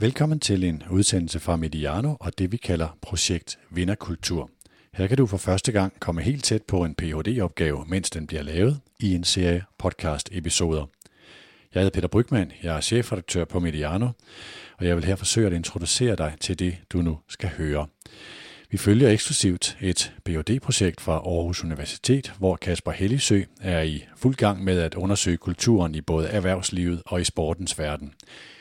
Velkommen til en udsendelse fra Mediano og det vi kalder Projekt Vinderkultur. Her kan du for første gang komme helt tæt på en Ph.D.-opgave, mens den bliver lavet i en serie podcast-episoder. Jeg hedder Peter Brygman, jeg er chefredaktør på Mediano, og jeg vil her forsøge at introducere dig til det, du nu skal høre. Vi følger eksklusivt et phd projekt fra Aarhus Universitet, hvor Kasper Hellisø er i fuld gang med at undersøge kulturen i både erhvervslivet og i sportens verden.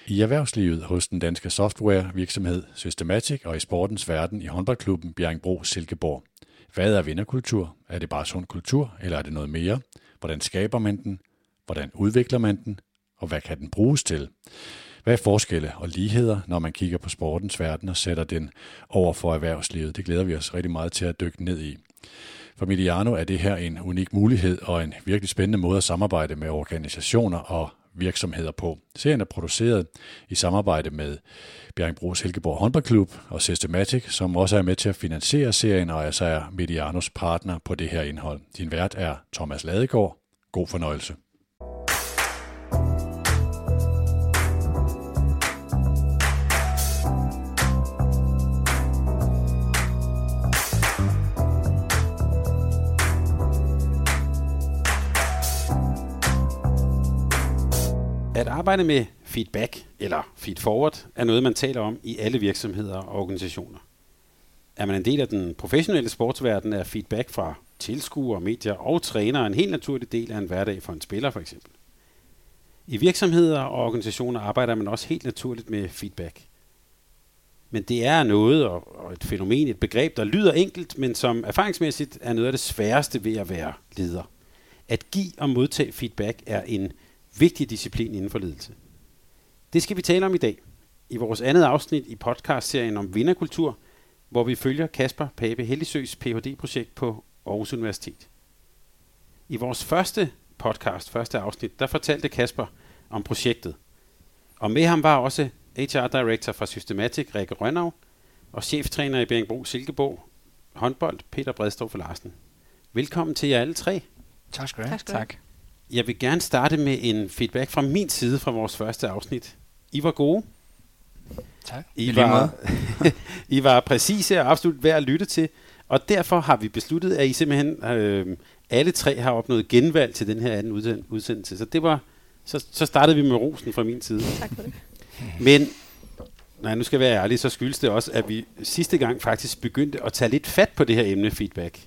I erhvervslivet hos den danske softwarevirksomhed Systematic og i sportens verden i håndboldklubben Bjerringbro Silkeborg. Hvad er vinderkultur? Er det bare sund kultur, eller er det noget mere? Hvordan skaber man den? Hvordan udvikler man den? Og hvad kan den bruges til? Hvad er forskelle og ligheder, når man kigger på sportens verden og sætter den over for erhvervslivet? Det glæder vi os rigtig meget til at dykke ned i. For Mediano er det her en unik mulighed og en virkelig spændende måde at samarbejde med organisationer og virksomheder på. Serien er produceret i samarbejde med Bjerringbro Helgeborg Håndboldklub og Systematic, som også er med til at finansiere serien og altså er Medianos partner på det her indhold. Din vært er Thomas Ladegaard. God fornøjelse. At arbejde med feedback eller feedforward er noget, man taler om i alle virksomheder og organisationer. Er man en del af den professionelle sportsverden, er feedback fra tilskuere, medier og trænere en helt naturlig del af en hverdag for en spiller for eksempel. I virksomheder og organisationer arbejder man også helt naturligt med feedback. Men det er noget og et fænomen, et begreb, der lyder enkelt, men som erfaringsmæssigt er noget af det sværeste ved at være leder. At give og modtage feedback er en vigtig disciplin inden for ledelse. Det skal vi tale om i dag, i vores andet afsnit i podcastserien om vinderkultur, hvor vi følger Kasper Pape Hellisøs Ph.D.-projekt på Aarhus Universitet. I vores første podcast, første afsnit, der fortalte Kasper om projektet. Og med ham var også HR Director fra Systematic, Rikke Rønnav, og cheftræner i Bjergbro Silkeborg, håndbold, Peter Bredstrup Larsen. Velkommen til jer alle tre. Tak skal du have. Tak skal du have. Tak. Jeg vil gerne starte med en feedback fra min side fra vores første afsnit. I var gode. Tak. I I var, I var præcise og absolut værd at lytte til. Og derfor har vi besluttet, at I simpelthen øh, alle tre har opnået genvalg til den her anden udsen- udsendelse. Så det var så, så startede vi med rosen fra min side. Tak for det. Men nej, nu skal jeg være ærlig, så skyldes det også, at vi sidste gang faktisk begyndte at tage lidt fat på det her emne feedback.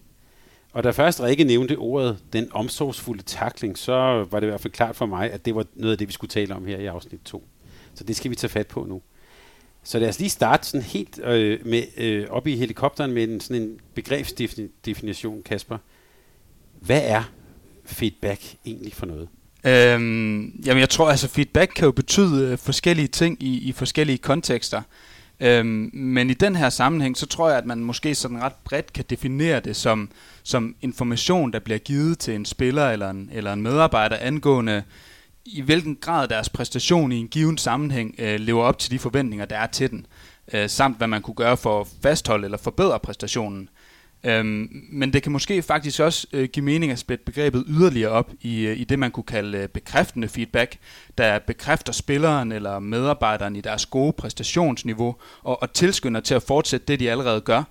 Og da først Rikke nævnte ordet, den omsorgsfulde takling, så var det i hvert fald klart for mig, at det var noget af det, vi skulle tale om her i afsnit 2. Så det skal vi tage fat på nu. Så lad os lige starte sådan helt øh, med, øh, op i helikopteren med en, sådan en begrebsdefinition, Kasper. Hvad er feedback egentlig for noget? Øhm, jamen jeg tror altså feedback kan jo betyde øh, forskellige ting i, i forskellige kontekster. Øhm, men i den her sammenhæng, så tror jeg, at man måske sådan ret bredt kan definere det som, som information, der bliver givet til en spiller eller en, eller en medarbejder angående, i hvilken grad deres præstation i en given sammenhæng øh, lever op til de forventninger, der er til den, øh, samt hvad man kunne gøre for at fastholde eller forbedre præstationen. Øhm, men det kan måske faktisk også øh, give mening at splitte begrebet yderligere op i, øh, i det, man kunne kalde øh, bekræftende feedback, der bekræfter spilleren eller medarbejderen i deres gode præstationsniveau og, og tilskynder til at fortsætte det, de allerede gør.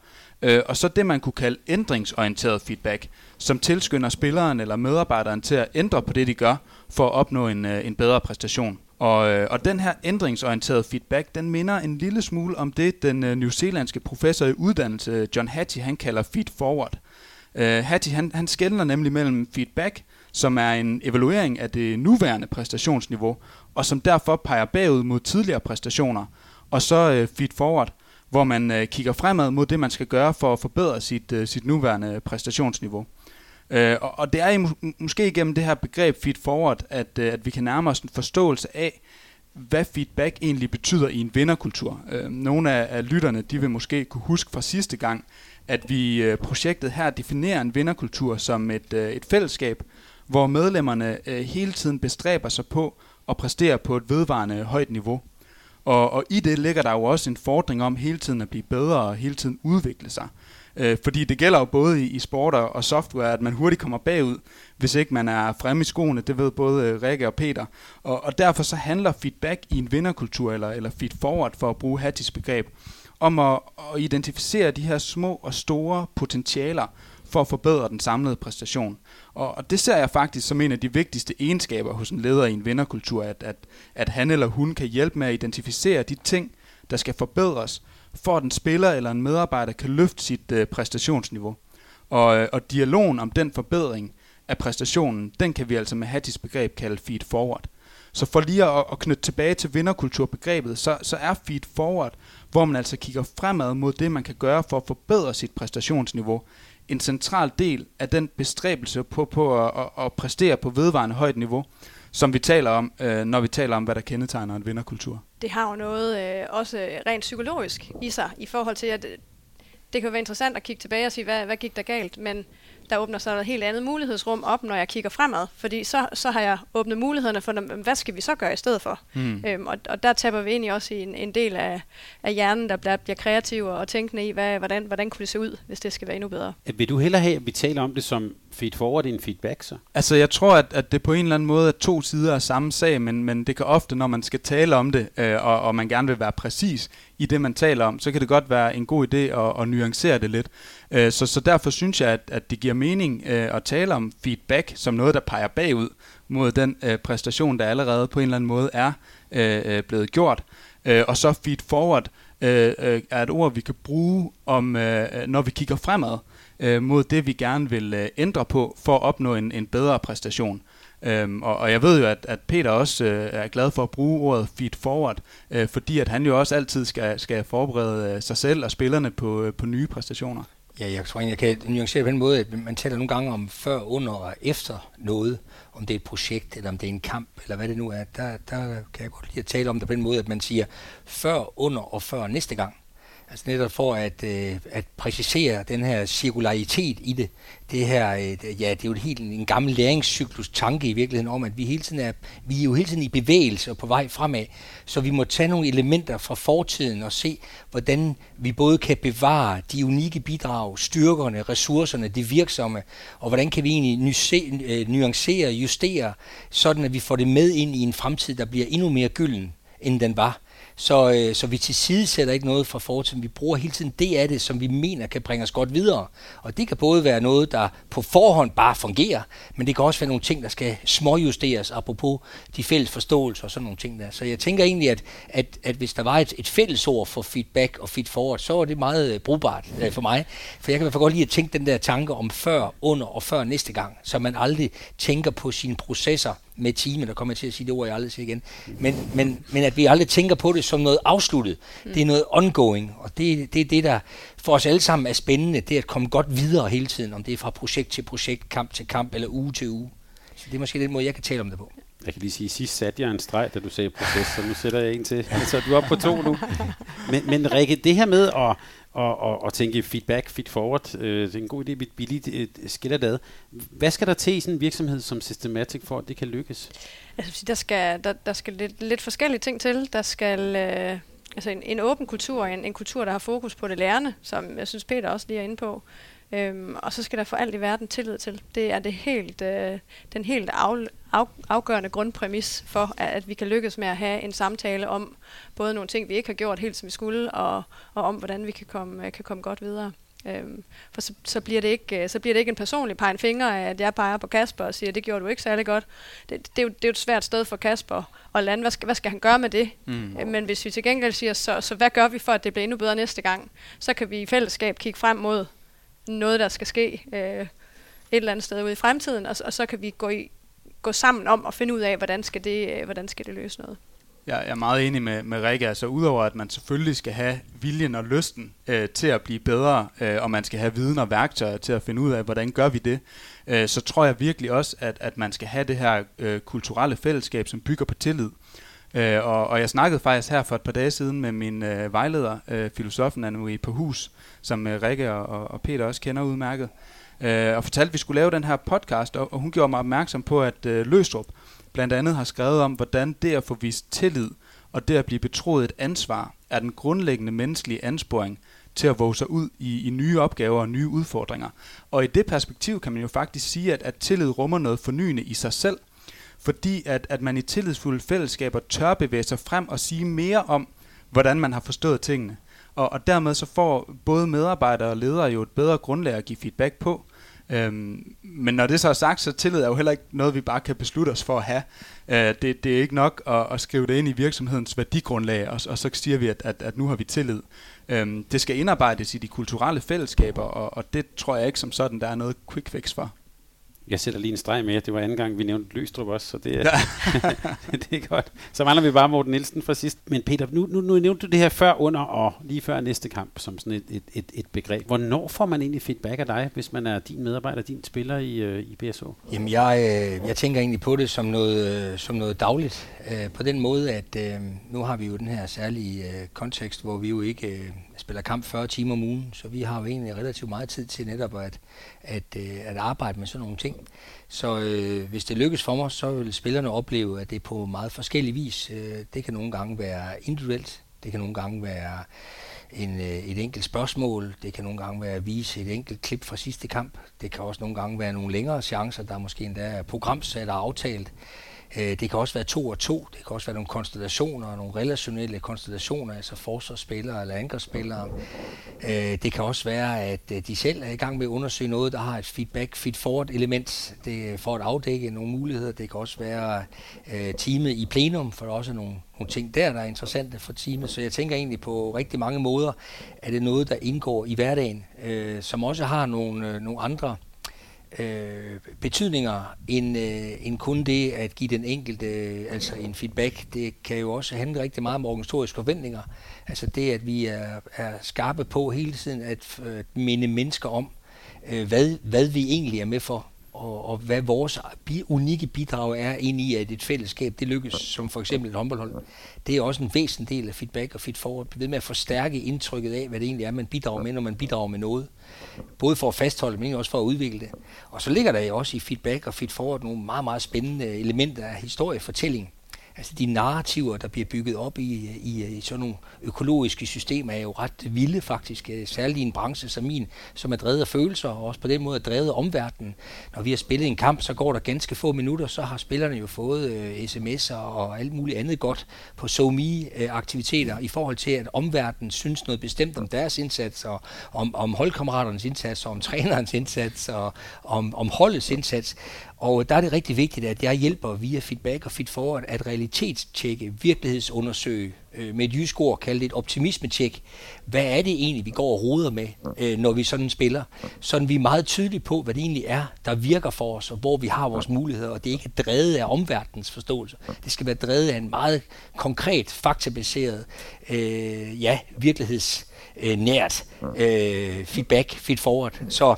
Øh, og så det, man kunne kalde ændringsorienteret feedback, som tilskynder spilleren eller medarbejderen til at ændre på det, de gør, for at opnå en, øh, en bedre præstation. Og, øh, og den her ændringsorienterede feedback, den minder en lille smule om det, den øh, newzealandske professor i uddannelse, John Hattie, han kalder feed forward. Øh, Hattie, han, han skældner nemlig mellem feedback, som er en evaluering af det nuværende præstationsniveau, og som derfor peger bagud mod tidligere præstationer, og så øh, feed forward, hvor man øh, kigger fremad mod det, man skal gøre for at forbedre sit, øh, sit nuværende præstationsniveau. Øh, og, og det er i, måske igennem det her begreb feed forward, at, øh, at vi kan nærme os en forståelse af, hvad feedback egentlig betyder i en vinderkultur. Øh, nogle af, af lytterne, de vil måske kunne huske fra sidste gang, at vi i øh, projektet her definerer en vinderkultur som et, øh, et fællesskab, hvor medlemmerne øh, hele tiden bestræber sig på at præstere på et vedvarende højt niveau. Og, og i det ligger der jo også en fordring om hele tiden at blive bedre og hele tiden udvikle sig. Øh, Øh, fordi det gælder jo både i, i sport og, og software, at man hurtigt kommer bagud, hvis ikke man er fremme i skoene. Det ved både øh, Rikke og Peter. Og, og derfor så handler feedback i en vinderkultur, eller, eller feed forward, for at bruge Hattis begreb, om at, at identificere de her små og store potentialer for at forbedre den samlede præstation. Og, og det ser jeg faktisk som en af de vigtigste egenskaber hos en leder i en vinderkultur, at, at, at han eller hun kan hjælpe med at identificere de ting, der skal forbedres, for at en spiller eller en medarbejder kan løfte sit øh, præstationsniveau. Og, øh, og dialogen om den forbedring af præstationen, den kan vi altså med Hattis begreb kalde feed forward. Så for lige at, at knytte tilbage til vinderkulturbegrebet, så, så er feed forward, hvor man altså kigger fremad mod det, man kan gøre for at forbedre sit præstationsniveau, en central del af den bestræbelse på, på at, at, at præstere på vedvarende højt niveau, som vi taler om, øh, når vi taler om, hvad der kendetegner en vinderkultur. Det har jo noget øh, også rent psykologisk i sig, i forhold til, at det kan være interessant at kigge tilbage og sige, hvad, hvad gik der galt, men der åbner sig et helt andet mulighedsrum op, når jeg kigger fremad. Fordi så, så har jeg åbnet mulighederne for, hvad skal vi så gøre i stedet for? Mm. Øhm, og, og der taber vi egentlig også i en, en del af, af hjernen, der bliver, bliver kreativ og tænkende i, hvad, hvordan, hvordan kunne det se ud, hvis det skal være endnu bedre. Vil du hellere have, at vi taler om det som feed forward en feedback så? Altså jeg tror, at, at det på en eller anden måde er to sider af samme sag, men, men det kan ofte, når man skal tale om det, øh, og, og man gerne vil være præcis i det, man taler om, så kan det godt være en god idé at, at nuancere det lidt. Øh, så, så derfor synes jeg, at, at det giver mening øh, at tale om feedback som noget, der peger bagud mod den øh, præstation, der allerede på en eller anden måde er øh, øh blevet gjort. Øh, og så feed forward øh, øh, er et ord, vi kan bruge, om øh, når vi kigger fremad øh, Øh, mod det, vi gerne vil øh, ændre på for at opnå en, en bedre præstation. Øhm, og, og jeg ved jo, at, at Peter også øh, er glad for at bruge ordet feed forward, øh, fordi at han jo også altid skal, skal forberede øh, sig selv og spillerne på, øh, på nye præstationer. Ja, jeg tror jeg kan nuancere på den måde, at man taler nogle gange om før, under og efter noget, om det er et projekt, eller om det er en kamp, eller hvad det nu er. Der, der kan jeg godt lide at tale om det på den måde, at man siger før, under og før næste gang. Altså netop for at, øh, at præcisere den her cirkularitet i det. Det her, øh, ja, det er jo helt en, gammel læringscyklus tanke i virkeligheden om, at vi hele tiden er, vi er jo hele tiden i bevægelse og på vej fremad. Så vi må tage nogle elementer fra fortiden og se, hvordan vi både kan bevare de unikke bidrag, styrkerne, ressourcerne, det virksomme, og hvordan kan vi egentlig øh, nuancere, justere, sådan at vi får det med ind i en fremtid, der bliver endnu mere gylden, end den var. Så, øh, så vi til side sætter ikke noget fra fortiden. Vi bruger hele tiden det af det, som vi mener kan bringe os godt videre. Og det kan både være noget, der på forhånd bare fungerer, men det kan også være nogle ting, der skal småjusteres, apropos de fælles forståelser og sådan nogle ting der. Så jeg tænker egentlig, at, at, at hvis der var et, et fælles ord for feedback og feed forward, så var det meget øh, brugbart øh, for mig. For jeg kan i hvert fald godt lide at tænke den der tanke om før, under og før næste gang, så man aldrig tænker på sine processer med time, der kommer jeg til at sige det ord, jeg aldrig siger igen. Men, men, men at vi aldrig tænker på det som noget afsluttet. Mm. Det er noget ongoing, og det, det er det, der for os alle sammen er spændende, det er at komme godt videre hele tiden, om det er fra projekt til projekt, kamp til kamp eller uge til uge. Så det er måske den måde, jeg kan tale om det på. Jeg kan lige sige, sidst satte jeg en streg, da du sagde proces, så nu sætter jeg en til. Så du er oppe på to nu. Men, men Rikke, det her med at, og, og, og tænke feedback, feed forward, øh, det er en god idé, vi, vi lige øh, skiller det ad. Hvad skal der til i sådan en virksomhed som Systematic for, at det kan lykkes? Altså, der skal, der, der skal lidt, lidt forskellige ting til. Der skal... Øh altså en, en åben kultur, en, en kultur, der har fokus på det lærende, som jeg synes Peter også lige er inde på. Øhm, og så skal der for alt i verden tillid til. Det er det helt, øh, den helt af, af, afgørende grundpræmis for, at, at vi kan lykkes med at have en samtale om både nogle ting, vi ikke har gjort helt som vi skulle, og, og om, hvordan vi kan komme, kan komme godt videre. Øhm, for så, så, bliver det ikke, så bliver det ikke en personlig pegen finger, at jeg peger på Kasper og siger, det gjorde du ikke særlig godt. Det, det, er, jo, det er jo et svært sted for Kasper at lande. Hvad skal, hvad skal han gøre med det? Mm. Øh, men hvis vi til gengæld siger, så, så hvad gør vi for, at det bliver endnu bedre næste gang? Så kan vi i fællesskab kigge frem mod noget, der skal ske øh, et eller andet sted ude i fremtiden, og, og så kan vi gå, i, gå sammen om at finde ud af, hvordan skal det, øh, hvordan skal det løse noget. Jeg er meget enig med, med Rikke. Altså udover at man selvfølgelig skal have viljen og lysten øh, til at blive bedre, øh, og man skal have viden og værktøjer til at finde ud af, hvordan gør vi det, øh, så tror jeg virkelig også, at, at man skal have det her øh, kulturelle fællesskab, som bygger på tillid. Øh, Øh, og, og jeg snakkede faktisk her for et par dage siden med min øh, vejleder, øh, filosofen Anne på hus, som øh, Rikke og, og Peter også kender udmærket, øh, og fortalte, at vi skulle lave den her podcast, og, og hun gjorde mig opmærksom på, at øh, Løstrup blandt andet har skrevet om, hvordan det at få vist tillid og det at blive betroet et ansvar er den grundlæggende menneskelige ansporing til at våge sig ud i, i nye opgaver og nye udfordringer. Og i det perspektiv kan man jo faktisk sige, at, at tillid rummer noget fornyende i sig selv, fordi at, at man i tillidsfulde fællesskaber tør bevæge sig frem og sige mere om, hvordan man har forstået tingene. Og, og dermed så får både medarbejdere og ledere jo et bedre grundlag at give feedback på. Øhm, men når det så er sagt, så tillid er jo heller ikke noget, vi bare kan beslutte os for at have. Øh, det, det er ikke nok at, at skrive det ind i virksomhedens værdigrundlag, og, og så siger vi, at, at, at nu har vi tillid. Øhm, det skal indarbejdes i de kulturelle fællesskaber, og, og det tror jeg ikke som sådan, der er noget quick fix for. Jeg sætter lige en streg med, det var anden gang, vi nævnte Løstrup også, så det er, det er godt. Så mangler vi bare Morten Nielsen fra sidst. Men Peter, nu, nu, nu nævnte du det her før, under og lige før næste kamp, som sådan et, et, et, et begreb. Hvornår får man egentlig feedback af dig, hvis man er din medarbejder, din spiller i, øh, i BSO? Jamen, jeg, øh, jeg tænker egentlig på det som noget, øh, som noget dagligt. På den måde, at nu har vi jo den her særlige kontekst, hvor vi jo ikke spiller kamp 40 timer om ugen, så vi har jo egentlig relativt meget tid til netop at, at, øh, at arbejde med sådan nogle ting. Så øh, hvis det lykkes for mig, så vil spillerne opleve, at det er på meget forskellig vis. Øh, det kan nogle gange være individuelt, det kan nogle gange være en, øh, et enkelt spørgsmål, det kan nogle gange være at vise et enkelt klip fra sidste kamp, det kan også nogle gange være nogle længere chancer, der måske endda er programsat og aftalt. Øh, det kan også være to og to, det kan også være nogle konstellationer, nogle relationelle konstellationer, altså forsvarsspillere eller angrebsspillere. Øh, det kan også være, at øh, de selv er i gang med at undersøge noget, der har et feedback, feed-forward element, det for at afdække nogle muligheder. Det kan også være teamet i plenum, for der er også nogle, nogle ting der, der er interessante for teamet. Så jeg tænker egentlig på rigtig mange måder, at det er noget, der indgår i hverdagen, som også har nogle, nogle andre øh, betydninger end, øh, end kun det at give den enkelte øh, altså en feedback. Det kan jo også handle rigtig meget om organisatoriske forventninger. Altså det, at vi er, er skarpe på hele tiden at, øh, minde mennesker om, øh, hvad, hvad vi egentlig er med for og, og hvad vores bi, unikke bidrag er ind i, at et fællesskab det lykkes, som for eksempel et håndboldhold. Det er også en væsentlig del af feedback og feed forward. Ved med at forstærke indtrykket af, hvad det egentlig er, man bidrager med, når man bidrager med noget. Både for at fastholde, men også for at udvikle det. Og så ligger der jo også i feedback og feed forward nogle meget, meget spændende elementer af historiefortælling Altså de narrativer, der bliver bygget op i, i, i sådan nogle økologiske systemer, er jo ret vilde faktisk, øh, særligt i en branche som min, som er drevet af følelser, og også på den måde er drevet af omverdenen. Når vi har spillet en kamp, så går der ganske få minutter, så har spillerne jo fået øh, sms'er og alt muligt andet godt på SoMe-aktiviteter i forhold til, at omverdenen synes noget bestemt om deres indsats, og om, om holdkammeraternes indsats, og om trænerens indsats, og om, om holdets indsats. Og der er det rigtig vigtigt, at jeg hjælper via feedback og feedforward at realitetstjekke, virkelighedsundersøge, øh, med et jysk ord kalde et optimismetjek. Hvad er det egentlig, vi går og roder med, øh, når vi sådan spiller? Sådan vi er meget tydelige på, hvad det egentlig er, der virker for os, og hvor vi har vores muligheder, og det er ikke drevet af omverdens forståelse. Det skal være drevet af en meget konkret, faktabaseret, øh, ja, virkelighedsnært øh, feedback, feed-forward. Så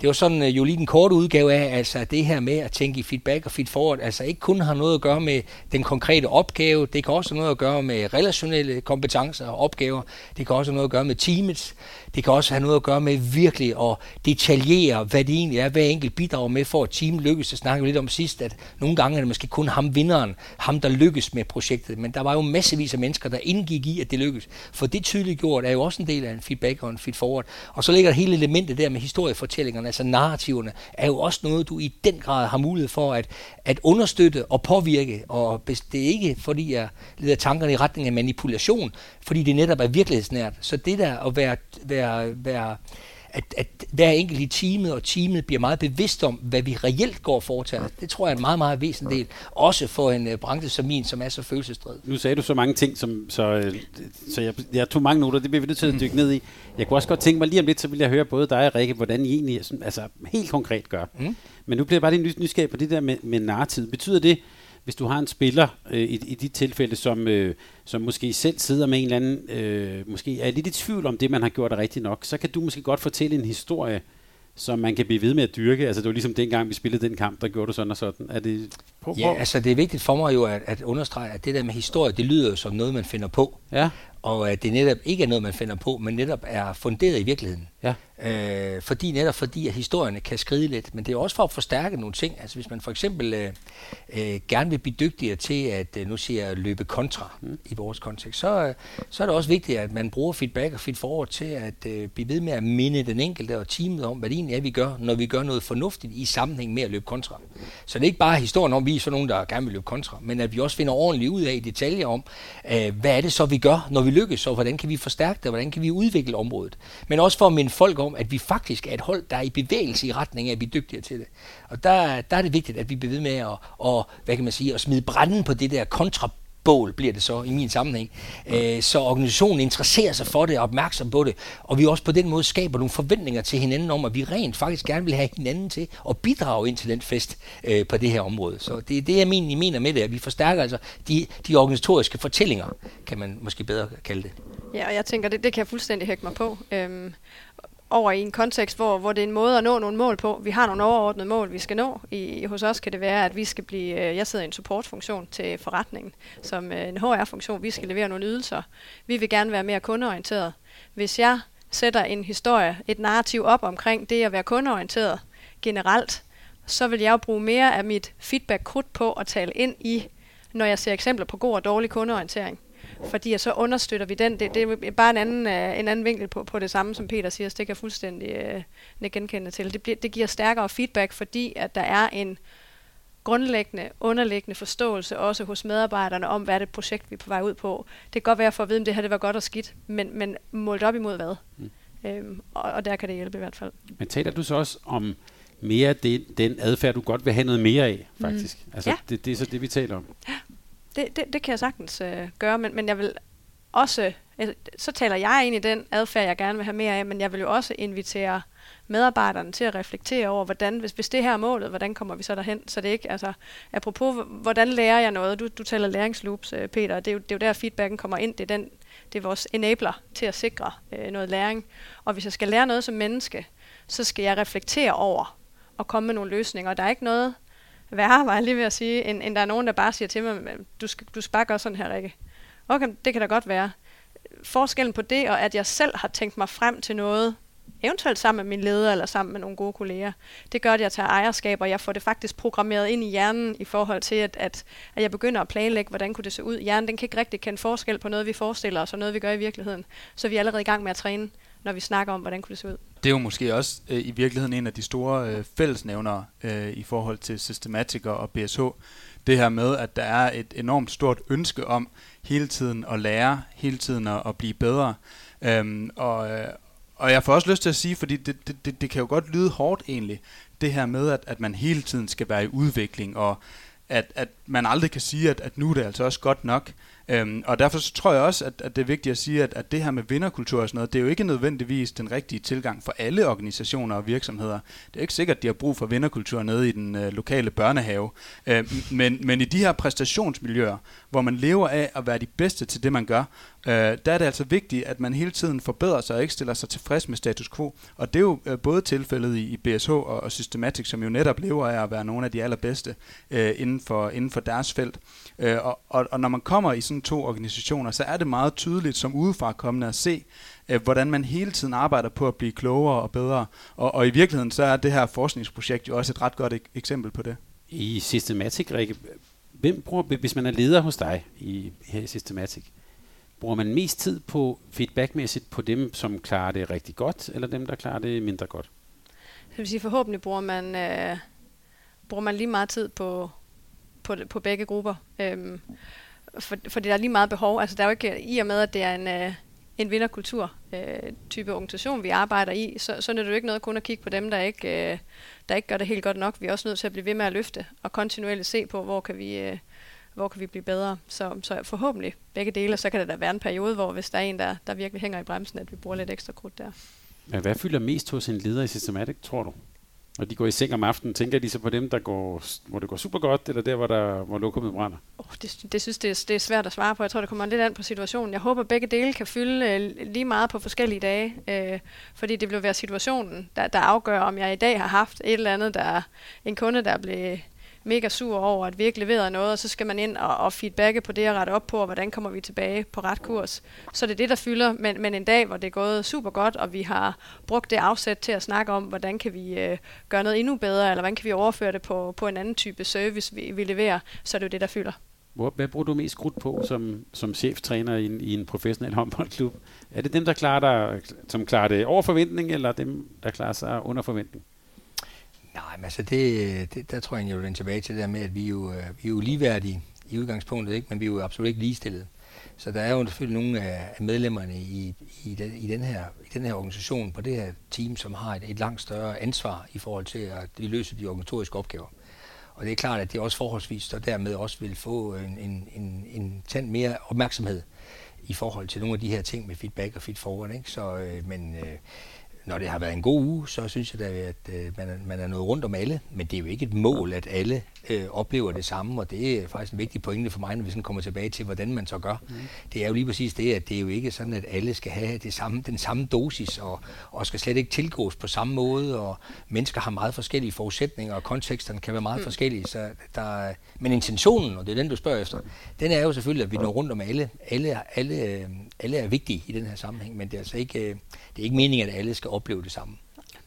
det var sådan øh, jo lige den korte udgave af, altså det her med at tænke i feedback og feed forward, altså ikke kun har noget at gøre med den konkrete opgave, det kan også have noget at gøre med relationelle kompetencer og opgaver, det kan også have noget at gøre med teamet, det kan også have noget at gøre med virkelig at detaljere, hvad det egentlig er, hvad enkelt bidrager med for at team lykkes. Det snakkede vi lidt om sidst, at nogle gange er det måske kun ham vinderen, ham der lykkes med projektet, men der var jo massevis af mennesker, der indgik i, at det lykkes. For det tydeligt gjort er jo også en del af en feedback og en feed forward. Og så ligger der hele elementet der med historiefortællingerne, altså narrativerne, er jo også noget, du i den grad har mulighed for at, at understøtte og påvirke. Og det er ikke, fordi jeg leder tankerne i retning af manipulation, fordi det netop er virkelighedsnært. Så det der at være, være, være at, at hver enkelt i teamet og teamet bliver meget bevidst om, hvad vi reelt går og foretager. Det tror jeg er en meget, meget væsentlig del. Også for en uh, branche som min, som er så følelsesdrevet. Nu sagde du så mange ting, som, så, uh, så jeg, jeg tog mange noter, det bliver vi nødt til at dykke ned i. Jeg kunne også godt tænke mig lige om lidt, så vil jeg høre både dig og Rikke, hvordan I egentlig altså, helt konkret gør. Mm. Men nu bliver jeg bare lige nysgerrig på det der med, med narrativ. Betyder det, hvis du har en spiller øh, i, i de tilfælde, som, øh, som måske selv sidder med en eller anden, øh, måske er lidt i tvivl om det, man har gjort rigtigt nok, så kan du måske godt fortælle en historie, som man kan blive ved med at dyrke. Altså det var ligesom dengang, vi spillede den kamp, der gjorde du sådan og sådan. Er det, prøv, prøv. Ja, altså det er vigtigt for mig jo at, at understrege, at det der med historie, det lyder jo som noget, man finder på. Ja. Og at det netop ikke er noget, man finder på, men netop er funderet i virkeligheden. Ja. Øh, fordi netop fordi, at historierne kan skride lidt, men det er også for at forstærke nogle ting. Altså hvis man for eksempel øh, øh, gerne vil blive dygtigere til at, øh, nu siger jeg, løbe kontra mm. i vores kontekst, så, øh, så er det også vigtigt, at man bruger feedback og feedforward til at øh, blive ved med at minde den enkelte og teamet om, hvad det egentlig er, vi gør, når vi gør noget fornuftigt i sammenhæng med at løbe kontra. Så det er ikke bare historien om, at vi er sådan nogen, der gerne vil løbe kontra, men at vi også finder ordentligt ud af i detaljer om, øh, hvad er det så, vi gør, når vi lykkes, og hvordan kan vi forstærke det, hvordan kan vi udvikle området. Men også for at minde folk om, at vi faktisk er et hold, der er i bevægelse i retning af, at vi dygtigere til det. Og der, der er det vigtigt, at vi bliver ved med at, og, hvad kan man sige, at smide branden på det der kontra bål bliver det så i min sammenhæng. Øh, så organisationen interesserer sig for det og er opmærksom på det, og vi også på den måde skaber nogle forventninger til hinanden om, at vi rent faktisk gerne vil have hinanden til at bidrage ind til den fest øh, på det her område. Så det er det, jeg mener, mener med det, at vi forstærker altså de, de organisatoriske fortællinger, kan man måske bedre kalde det. Ja, og jeg tænker, det, det kan jeg fuldstændig hække mig på. Øhm, over i en kontekst, hvor, hvor det er en måde at nå nogle mål på. Vi har nogle overordnede mål, vi skal nå. I, hos os kan det være, at vi skal blive, øh, jeg sidder i en supportfunktion til forretningen, som øh, en HR-funktion. Vi skal levere nogle ydelser. Vi vil gerne være mere kundeorienteret. Hvis jeg sætter en historie, et narrativ op omkring det at være kundeorienteret generelt, så vil jeg jo bruge mere af mit feedback-krudt på at tale ind i, når jeg ser eksempler på god og dårlig kundeorientering fordi så understøtter vi den. Det, det er bare en anden, uh, en anden vinkel på, på det samme, som Peter siger, så det kan jeg fuldstændig uh, genkende til. Det, bliver, det giver stærkere feedback, fordi at der er en grundlæggende, underliggende forståelse også hos medarbejderne om, hvad er det projekt, vi er på vej ud på. Det kan godt være for at vide, om det her det var godt og skidt, men, men målt op imod hvad. Mm. Øhm, og, og der kan det hjælpe i hvert fald. Men taler du så også om mere det, den adfærd, du godt vil have noget mere af, faktisk? Mm. Altså, ja. det, det er så det, vi taler om. Ja det, det, det kan jeg sagtens øh, gøre, men, men jeg vil også, altså, så taler jeg ind i den adfærd, jeg gerne vil have mere af, men jeg vil jo også invitere medarbejderne til at reflektere over, hvordan, hvis, hvis det her er målet, hvordan kommer vi så derhen? Så det ikke, altså, apropos, hvordan lærer jeg noget? Du, du taler læringsloops, øh, Peter, det er, jo, det er jo der feedbacken kommer ind, det er, den, det er vores enabler til at sikre øh, noget læring. Og hvis jeg skal lære noget som menneske, så skal jeg reflektere over og komme med nogle løsninger. Og der er ikke noget, værre, var jeg lige ved at sige, end, end der er nogen, der bare siger til mig, du skal, du skal bare gøre sådan her, Rikke. Okay, det kan da godt være. Forskellen på det, og at jeg selv har tænkt mig frem til noget, eventuelt sammen med min leder eller sammen med nogle gode kolleger, det gør, at jeg tager ejerskab, og jeg får det faktisk programmeret ind i hjernen i forhold til, at, at, at jeg begynder at planlægge, hvordan kunne det se ud. Hjernen den kan ikke rigtig kende forskel på noget, vi forestiller os, og noget, vi gør i virkeligheden. Så vi er allerede i gang med at træne, når vi snakker om, hvordan kunne det se ud. Det er jo måske også øh, i virkeligheden en af de store øh, fællesnævnere øh, i forhold til systematiker og BSH. Det her med, at der er et enormt stort ønske om hele tiden at lære, hele tiden at, at blive bedre. Øhm, og, øh, og jeg får også lyst til at sige, fordi det, det, det, det kan jo godt lyde hårdt egentlig, det her med, at, at man hele tiden skal være i udvikling, og at, at man aldrig kan sige, at, at nu er det altså også godt nok. Øhm, og derfor så tror jeg også, at, at det er vigtigt at sige, at, at det her med vinderkultur og sådan noget, det er jo ikke nødvendigvis den rigtige tilgang for alle organisationer og virksomheder. Det er ikke sikkert, at de har brug for vinderkultur nede i den øh, lokale børnehave. Øhm, men, men i de her præstationsmiljøer, hvor man lever af at være de bedste til det, man gør, øh, der er det altså vigtigt, at man hele tiden forbedrer sig og ikke stiller sig tilfreds med status quo. Og det er jo øh, både tilfældet i, i BSH og, og Systematic, som jo netop lever af at være nogle af de allerbedste øh, inden, for, inden for deres felt. Øh, og, og, og når man kommer i sådan to organisationer, så er det meget tydeligt som udefra kommende at se, øh, hvordan man hele tiden arbejder på at blive klogere og bedre. Og, og i virkeligheden så er det her forskningsprojekt jo også et ret godt ek- eksempel på det. I Systematic, Rikke, hvem bruger, hvis man er leder hos dig i, her i Systematic, bruger man mest tid på feedbackmæssigt på dem, som klarer det rigtig godt, eller dem, der klarer det mindre godt? Jeg vil sige, forhåbentlig bruger man, øh, bruger man lige meget tid på, på, på begge grupper. Øhm, for, for der er lige meget behov. Altså der er jo ikke, i og med, at det er en, øh, en vinderkultur øh, type organisation, vi arbejder i, så, så er det jo ikke noget kun at kigge på dem, der ikke, øh, der ikke gør det helt godt nok. Vi er også nødt til at blive ved med at løfte og kontinuerligt se på, hvor kan vi, øh, hvor kan vi blive bedre. Så, så forhåbentlig begge dele, så kan det da være en periode, hvor hvis der er en, der, der virkelig hænger i bremsen, at vi bruger lidt ekstra krudt der. Men hvad fylder mest hos en leder i Systematic, tror du? Når de går i seng om aftenen, tænker de så på dem, der går, hvor det går super godt, eller der, hvor, der, hvor lokummet brænder? Oh, det, det synes det er, det er svært at svare på. Jeg tror, det kommer lidt an på situationen. Jeg håber, begge dele kan fylde øh, lige meget på forskellige dage, øh, fordi det vil være situationen, der, der afgør, om jeg i dag har haft et eller andet, der en kunde, der blev mega sur over, at vi ikke leverede noget, og så skal man ind og, og feedbacke på det og rette op på, og hvordan kommer vi tilbage på ret kurs. Så det er det, der fylder. Men, men en dag, hvor det er gået super godt, og vi har brugt det afsæt til at snakke om, hvordan kan vi øh, gøre noget endnu bedre, eller hvordan kan vi overføre det på, på en anden type service, vi, vi leverer, så er det jo det, der fylder. Hvor, hvad bruger du mest krudt på som, som cheftræner i en, i en professionel håndboldklub? Er det dem, der klarer dig, som klarer det over forventning, eller dem, der klarer sig under forventning? Nej, men altså det, det, der tror jeg, jeg vil vende tilbage til det der med, at vi er jo, øh, vi er jo ligeværdige i udgangspunktet, ikke? men vi er jo absolut ikke ligestillede. Så der er jo selvfølgelig nogle af medlemmerne i, i, den, i, den her, i den her organisation, på det her team, som har et, et langt større ansvar i forhold til, at de løser de organisatoriske opgaver. Og det er klart, at det også forholdsvis og dermed også vil få en, en, en, en tand mere opmærksomhed i forhold til nogle af de her ting med feedback og feed forward. Ikke? Så, øh, men øh, når det har været en god uge, så synes jeg da, at øh, man, er, man er nået rundt om alle. Men det er jo ikke et mål, at alle øh, oplever det samme, og det er faktisk en vigtig pointe for mig, når vi sådan kommer tilbage til, hvordan man så gør. Mm. Det er jo lige præcis det, at det er jo ikke sådan, at alle skal have det samme, den samme dosis, og, og skal slet ikke tilgås på samme måde, og mennesker har meget forskellige forudsætninger, og konteksterne kan være meget mm. forskellige. Så der, men intentionen, og det er den, du spørger efter, den er jo selvfølgelig, at vi når rundt om alle. Alle, alle, alle er vigtige i den her sammenhæng, men det er altså ikke, øh, det er ikke meningen, at alle skal opleve det samme.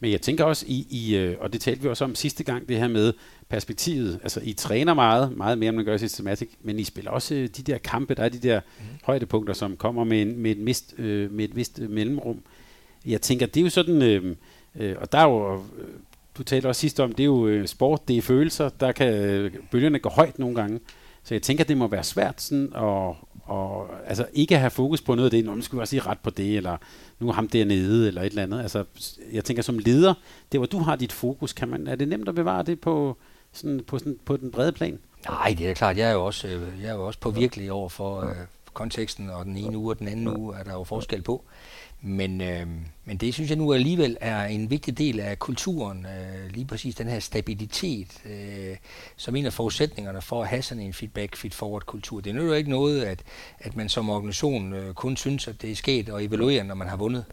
Men jeg tænker også, i, i, øh, og det talte vi også om sidste gang, det her med perspektivet. Altså, I træner meget, meget mere, end man gør i Systematic, men I spiller også øh, de der kampe, der er de der mm. højdepunkter, som kommer med, en, med, et, mist, øh, med et vist mellemrum. Jeg tænker, det er jo sådan, øh, øh, og der er jo, øh, du talte også sidst om, det er jo sport, det er følelser, der kan bølgerne gå højt nogle gange. Så jeg tænker, det må være svært sådan at, og altså ikke have fokus på noget af det, nu skal vi også sige ret på det, eller nu er ham dernede, eller et eller andet. Altså, jeg tænker som leder, det hvor du har dit fokus, kan man, er det nemt at bevare det på, sådan, på, sådan, på den brede plan? Nej, det er klart. Jeg er jo også, øh, jeg er jo også påvirkelig over for øh, konteksten, og den ene uge og den anden uge er der jo forskel på. Men, øh, men det synes jeg nu alligevel er en vigtig del af kulturen, øh, lige præcis den her stabilitet, øh, som en af forudsætningerne for at have sådan en feedback, feed-forward kultur. Det er jo ikke noget, at, at man som organisation øh, kun synes, at det er sket og evaluere, når man har vundet.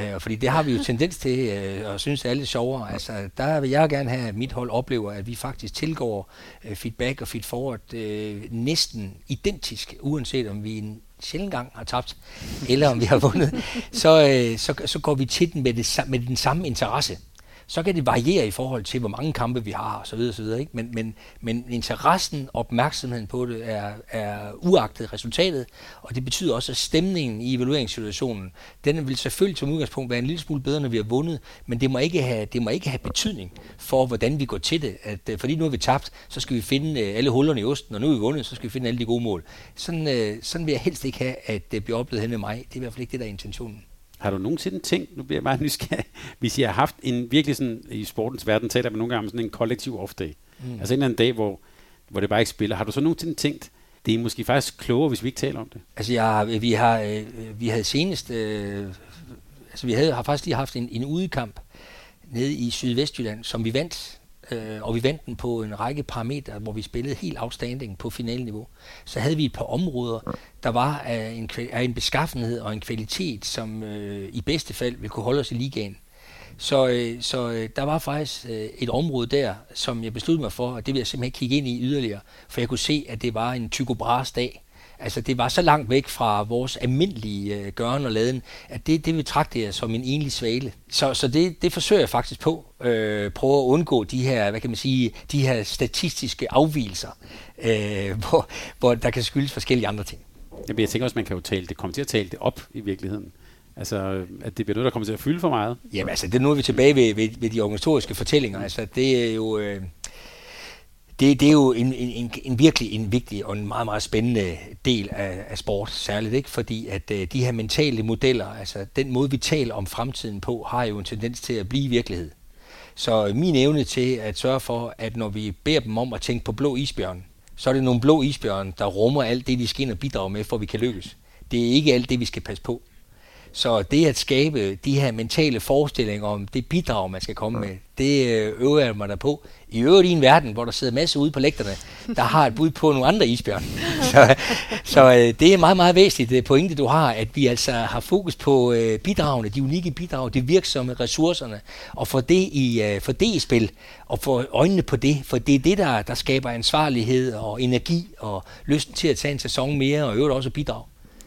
Øh, fordi det har vi jo tendens til, øh, og synes, er lidt sjovere. Altså, der vil jeg gerne have, at mit hold oplever, at vi faktisk tilgår øh, feedback og feed-forward øh, næsten identisk, uanset om vi sjældent gang har tabt, eller om vi har vundet, så, øh, så, så går vi til den med, det, med den samme interesse så kan det variere i forhold til, hvor mange kampe vi har, og så videre, så videre ikke? Men, men, men interessen, og opmærksomheden på det, er, er uagtet resultatet, og det betyder også, at stemningen i evalueringssituationen, den vil selvfølgelig som udgangspunkt være en lille smule bedre, når vi har vundet, men det må ikke have, det må ikke have betydning for, hvordan vi går til det. At, øh, fordi nu har vi tabt, så skal vi finde øh, alle hullerne i osten, og nu er vi vundet, så skal vi finde alle de gode mål. Sådan, øh, sådan vil jeg helst ikke have, at det bliver oplevet hen med mig. Det er i hvert fald ikke det, der er intentionen. Har du nogensinde tænkt, nu bliver jeg meget nysgerrig, hvis jeg har haft en virkelig sådan, i sportens verden taler man nogle gange om sådan en kollektiv off-day. Mm. Altså en eller anden dag, hvor, hvor det bare ikke spiller. Har du så nogensinde tænkt, det er måske faktisk klogere, hvis vi ikke taler om det? Altså jeg, vi har, øh, vi havde senest, øh, altså vi havde, har faktisk lige haft en, en udekamp nede i Sydvestjylland, som vi vandt øh, og vi vandt den på en række parametre, hvor vi spillede helt outstanding på finalniveau. Så havde vi et par områder, der var af en, af en beskaffenhed og en kvalitet, som øh, i bedste fald ville kunne holde os i ligaen. Så, øh, så øh, der var faktisk øh, et område der, som jeg besluttede mig for, og det vil jeg simpelthen kigge ind i yderligere, for jeg kunne se, at det var en Tycho Brahes dag. Altså det var så langt væk fra vores almindelige øh, gøren og laden, at det, det betragter jeg som en enlig svale. Så, så det, det forsøger jeg faktisk på. Øh, prøve at undgå de her, hvad kan man sige, de her statistiske afvielser, øh, hvor, hvor der kan skyldes forskellige andre ting. Jamen, jeg tænker også, man kan jo tale det, komme til at tale det op i virkeligheden. Altså, at det bliver noget, der kommer til at fylde for meget. Jamen altså, det er nu er vi tilbage ved, ved, ved de organisatoriske fortællinger. Altså, det er jo... Øh, det, det er jo en, en, en virkelig en vigtig og en meget, meget spændende del af, af sport, særligt ikke, fordi at øh, de her mentale modeller, altså den måde, vi taler om fremtiden på, har jo en tendens til at blive virkelighed. Så øh, min evne til at sørge for, at når vi beder dem om at tænke på blå isbjørn, så er det nogle blå isbjørn, der rummer alt det, de skal ind og bidrage med, for at vi kan lykkes. Det er ikke alt det, vi skal passe på. Så det at skabe de her mentale forestillinger om det bidrag, man skal komme med, det øh, øver jeg mig der på. I øvrigt i en verden, hvor der sidder masser ude på lægterne, der har et bud på nogle andre isbjørn. Så, så øh, det er meget, meget væsentligt det pointe, du har, at vi altså har fokus på øh, bidragene, de unikke bidrag, de virksomme ressourcerne, og få det i, øh, få det i spil, og få øjnene på det, for det er det, der, der skaber ansvarlighed og energi og lysten til at tage en sæson mere, og øvrigt også bidrag.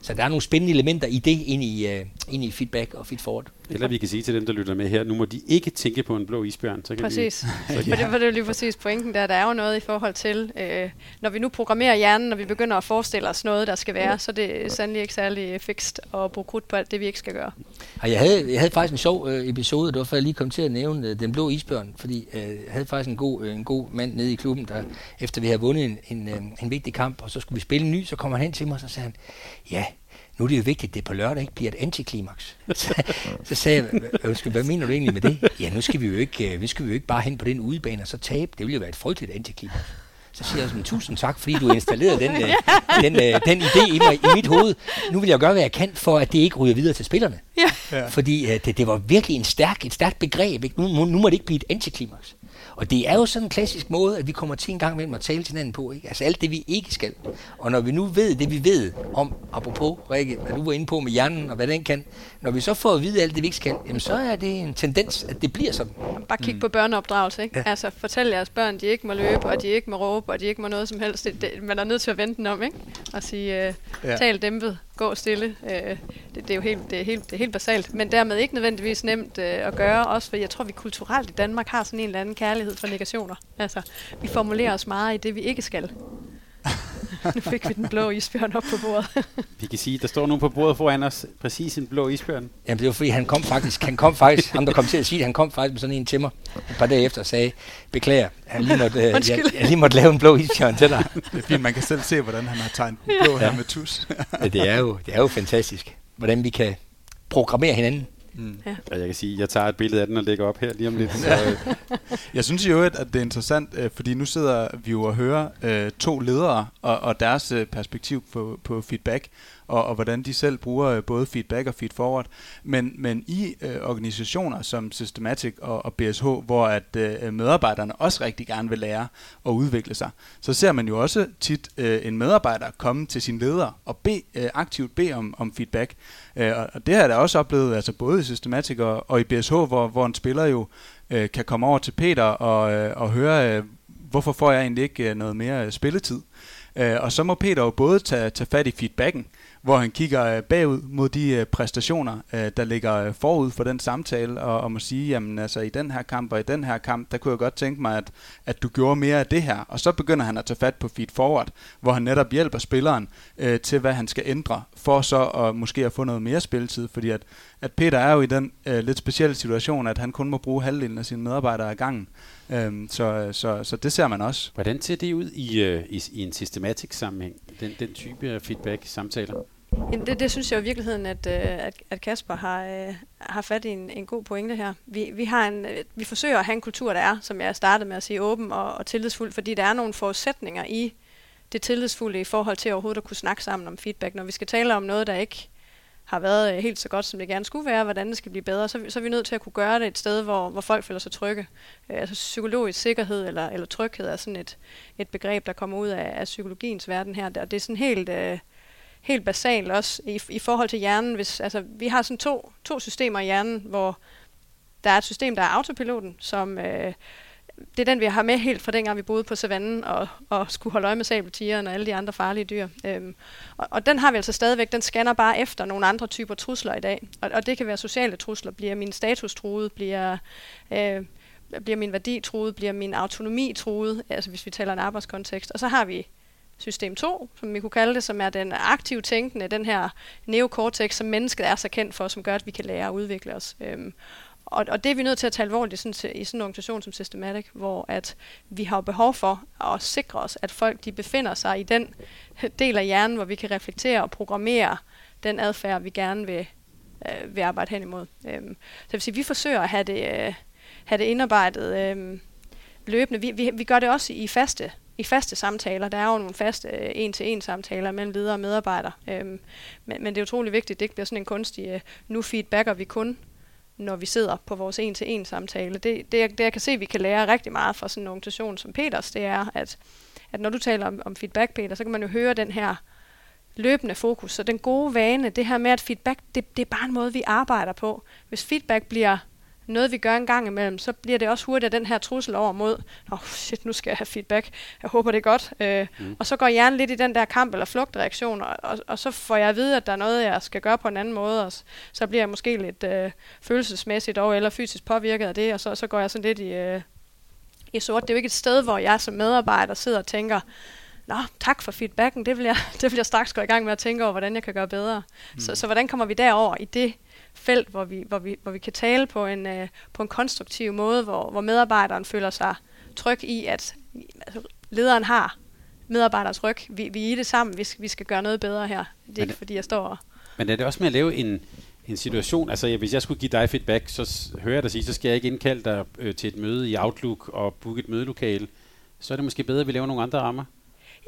Så der er nogle spændende elementer i det ind i, uh, ind i feedback og feedforward. Eller vi kan sige til dem, der lytter med her, nu må de ikke tænke på en blå isbjørn. Så kan præcis. Vi, så kan for, det, for det er lige præcis pointen der. Der er jo noget i forhold til, øh, når vi nu programmerer hjernen, når vi begynder at forestille os noget, der skal være, så det er sandelig ikke særlig fikst at bruge krudt på alt det, vi ikke skal gøre. Jeg havde, jeg havde faktisk en sjov øh, episode, det var før jeg lige kom til at nævne øh, den blå isbjørn, fordi øh, jeg havde faktisk en god, øh, en god mand nede i klubben, der efter vi havde vundet en, en, øh, en vigtig kamp, og så skulle vi spille en ny, så kom han hen til mig, og så sagde han, ja, nu er det jo vigtigt, at det på lørdag ikke bliver et antiklimaks. Så, så sagde jeg, hvad mener du egentlig med det? Ja, nu skal vi jo ikke, øh, nu skal vi jo ikke bare hen på den udebane og så tabe. Det ville jo være et frygteligt antiklimaks. Så siger jeg sådan, tusind tak, fordi du installerede den, øh, den, øh, den idé i, mig, i mit hoved. Nu vil jeg gøre, hvad jeg kan, for at det ikke ryger videre til spillerne. Ja. Fordi uh, det, det var virkelig en stærk, et stærkt begreb. Ikke? Nu, nu må det ikke blive et antiklimaks. Og det er jo sådan en klassisk måde, at vi kommer til en gang imellem at tale til hinanden på. Ikke? Altså alt det, vi ikke skal. Og når vi nu ved det, vi ved om, apropos, Rikke, hvad du var inde på med hjernen og hvad den kan, når vi så får at vide alt det, vi ikke skal, jamen så er det en tendens, at det bliver sådan. Bare kig mm. på børneopdragelse. Ikke? Ja. Altså fortæl jeres børn, de ikke må løbe, og de ikke må råbe, og de ikke må noget som helst. Det, det, man er nødt til at vente den om, ikke? Og sige, øh, ja. tal dæmpet, gå stille. Øh, det, det, er jo helt, det er helt, det er helt basalt, men dermed ikke nødvendigvis nemt øh, at gøre, også for jeg tror, vi kulturelt i Danmark har sådan en eller anden kærlighed for negationer. Altså, vi formulerer os meget i det, vi ikke skal nu fik vi den blå isbjørn op på bordet. vi kan sige, der står nu på bordet foran os præcis en blå isbjørn. Jamen det var fordi, han kom faktisk, han kom faktisk, ham der kom til at sige det, han kom faktisk med sådan en til mig et par dage efter og sagde, beklager, han lige måtte, øh, jeg, jeg, lige måtte lave en blå isbjørn til dig. det er fint, man kan selv se, hvordan han har tegnet den blå ja. her med tus. ja, det er, jo, det er jo fantastisk, hvordan vi kan programmere hinanden. Mm. Ja. Og jeg kan sige, jeg tager et billede af den og lægger op her lige om lidt. Så, øh. jeg synes jo, at det er interessant, øh, fordi nu sidder vi jo og hører øh, to ledere og, og deres øh, perspektiv på, på feedback og, og hvordan de selv bruger øh, både feedback og feedforward. Men, men i øh, organisationer som Systematic og, og BSH, hvor at øh, medarbejderne også rigtig gerne vil lære og udvikle sig, så ser man jo også tit øh, en medarbejder komme til sin leder og be, øh, aktivt bede om, om feedback. Øh, og det har jeg da også oplevet, altså både i Systematic og, og i BSH, hvor, hvor en spiller jo øh, kan komme over til Peter og, øh, og høre, øh, hvorfor får jeg egentlig ikke øh, noget mere øh, spilletid? Øh, og så må Peter jo både tage, tage fat i feedbacken, hvor han kigger øh, bagud mod de øh, præstationer, øh, der ligger forud for den samtale, og, og må sige, jamen altså i den her kamp og i den her kamp, der kunne jeg godt tænke mig, at, at du gjorde mere af det her. Og så begynder han at tage fat på feed forward, hvor han netop hjælper spilleren øh, til, hvad han skal ændre, for så at måske at få noget mere spilletid, fordi at, at Peter er jo i den øh, lidt specielle situation, at han kun må bruge halvdelen af sine medarbejdere ad gangen. Øhm, så, så, så det ser man også. Hvordan ser det ud i, i, i en systematisk sammenhæng, den, den type feedback-samtaler? Det, det synes jeg i virkeligheden, at, øh, at, at Kasper har, øh, har fat i en, en god pointe her. Vi, vi, har en, øh, vi forsøger at have en kultur, der er, som jeg startede med at sige, åben og, og tillidsfuld, fordi der er nogle forudsætninger i det tillidsfulde i forhold til overhovedet at kunne snakke sammen om feedback. Når vi skal tale om noget, der ikke har været helt så godt, som det gerne skulle være, hvordan det skal blive bedre, så, så er vi nødt til at kunne gøre det et sted, hvor, hvor folk føler sig trygge. altså psykologisk sikkerhed eller, eller tryghed er sådan et, et begreb, der kommer ud af, af psykologiens verden her. Og det er sådan helt... Øh, helt basalt også i, i forhold til hjernen. Hvis, altså, vi har sådan to, to systemer i hjernen, hvor der er et system, der er autopiloten, som øh, det er den, vi har med helt fra dengang, vi boede på savannen og, og skulle holde øje med sabeltigeren og alle de andre farlige dyr. Øhm, og, og den har vi altså stadigvæk. Den scanner bare efter nogle andre typer trusler i dag. Og, og det kan være sociale trusler. Bliver min status truet? Bliver, øh, bliver min værdi truet? Bliver min autonomi truet? Altså hvis vi taler en arbejdskontekst. Og så har vi system 2, som vi kunne kalde det, som er den aktive tænkende, den her neokortex, som mennesket er så kendt for, som gør, at vi kan lære og udvikle os. Øhm, og, og det er vi nødt til at tage alvorligt sådan, i sådan en organisation som Systematic, hvor at vi har behov for at sikre os, at folk de befinder sig i den del af hjernen, hvor vi kan reflektere og programmere den adfærd, vi gerne vil, øh, vil arbejde hen imod. Øhm, så det vil sige, at vi forsøger at have det, øh, have det indarbejdet øh, løbende. Vi, vi, vi gør det også i faste i faste samtaler. Der er jo nogle faste øh, en-til-en samtaler mellem ledere og medarbejdere. Øhm, men, men det er utrolig vigtigt, at det ikke bliver sådan en kunstig, øh, nu feedbacker vi kun, når vi sidder på vores en-til-en samtale. Det, det, det jeg kan se, vi kan lære rigtig meget fra sådan en organisation som Peters, det er, at, at når du taler om, om feedback, Peter, så kan man jo høre den her løbende fokus. Så den gode vane, det her med, at feedback, det, det er bare en måde, vi arbejder på. Hvis feedback bliver noget, vi gør en gang imellem, så bliver det også hurtigt den her trussel over mod, oh, shit, nu skal jeg have feedback, jeg håber det er godt. Øh, mm. Og så går hjernen lidt i den der kamp- eller flugtreaktion, og, og, og så får jeg at vide, at der er noget, jeg skal gøre på en anden måde, og så bliver jeg måske lidt øh, følelsesmæssigt og eller fysisk påvirket af det, og så, så går jeg sådan lidt i, øh, i sort. Det er jo ikke et sted, hvor jeg som medarbejder sidder og tænker, Nå, tak for feedbacken, det vil, jeg, det vil jeg straks gå i gang med at tænke over, hvordan jeg kan gøre bedre. Mm. Så, så hvordan kommer vi derover i det felt, hvor vi, hvor vi, hvor vi kan tale på en, uh, på en konstruktiv måde, hvor, hvor medarbejderen føler sig tryg i, at altså, lederen har medarbejderens ryg. Vi, vi er i det sammen, vi skal, vi skal gøre noget bedre her. Det er ikke, fordi jeg står og... Men er det også med at lave en, en situation, altså ja, hvis jeg skulle give dig feedback, så hører jeg dig sige, så skal jeg ikke indkalde dig øh, til et møde i Outlook og booke et mødelokale. Så er det måske bedre, at vi laver nogle andre rammer.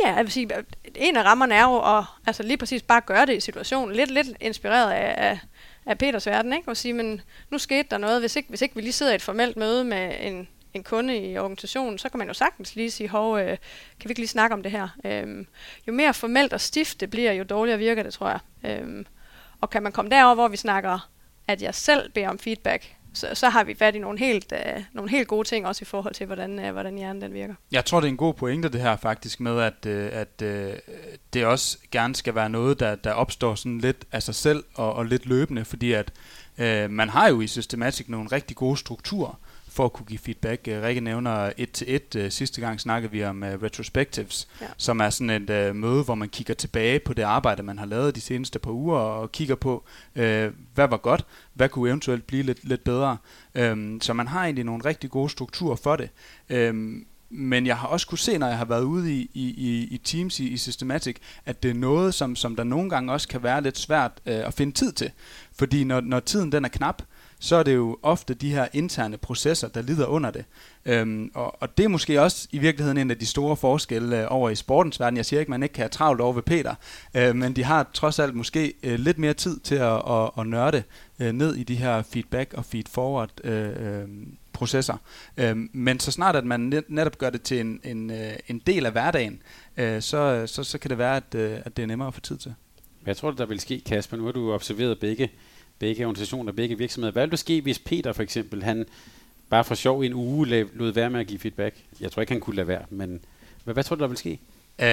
Ja, jeg vil sige, en af rammerne er jo at altså lige præcis bare gøre det i situationen. Lidt, lidt inspireret af, af, af Peters verden, ikke? Og sige, men nu skete der noget. Hvis ikke, hvis ikke vi lige sidder i et formelt møde med en, en kunde i organisationen, så kan man jo sagtens lige sige, hov, øh, kan vi ikke lige snakke om det her? Øhm, jo mere formelt og stift det bliver, jo dårligere virker det, tror jeg. Øhm, og kan man komme derover, hvor vi snakker, at jeg selv beder om feedback, så, så har vi fat i nogle helt, øh, nogle helt gode ting, også i forhold til, hvordan, øh, hvordan hjernen den virker. Jeg tror, det er en god pointe, det her faktisk, med at, øh, at øh, det også gerne skal være noget, der, der opstår sådan lidt af sig selv og, og lidt løbende, fordi at øh, man har jo i Systematic nogle rigtig gode strukturer, for at kunne give feedback. Uh, Rikke nævner et til et. Uh, sidste gang snakkede vi om uh, retrospectives, ja. som er sådan et uh, møde, hvor man kigger tilbage på det arbejde, man har lavet de seneste par uger, og kigger på, hvad var godt, hvad kunne eventuelt blive lidt, lidt bedre. Um, så man har egentlig nogle rigtig gode strukturer for det. Um, men jeg har også kunne se, når jeg har været ude i, i, i Teams i, i Systematic, at det er noget, som, som der nogle gange også kan være lidt svært uh, at finde tid til. Fordi når, når tiden den er knap, så er det jo ofte de her interne processer, der lider under det. Øhm, og, og det er måske også i virkeligheden en af de store forskelle øh, over i sportens verden. Jeg siger ikke, at man ikke kan have travlt over ved Peter, øh, men de har trods alt måske øh, lidt mere tid til at, at, at nørde øh, ned i de her feedback og feed-forward øh, øh, processer. Øhm, men så snart at man netop gør det til en, en, øh, en del af hverdagen, øh, så, så, så kan det være, at, øh, at det er nemmere at få tid til. Jeg tror, der vil ske, Kasper. Nu har du observeret begge begge organisationer, begge virksomheder. Hvad ville der ske, hvis Peter for eksempel, han bare for sjov i en uge lod være med at give feedback? Jeg tror ikke, han kunne lade være, men hvad, hvad tror du, der vil ske? Uh,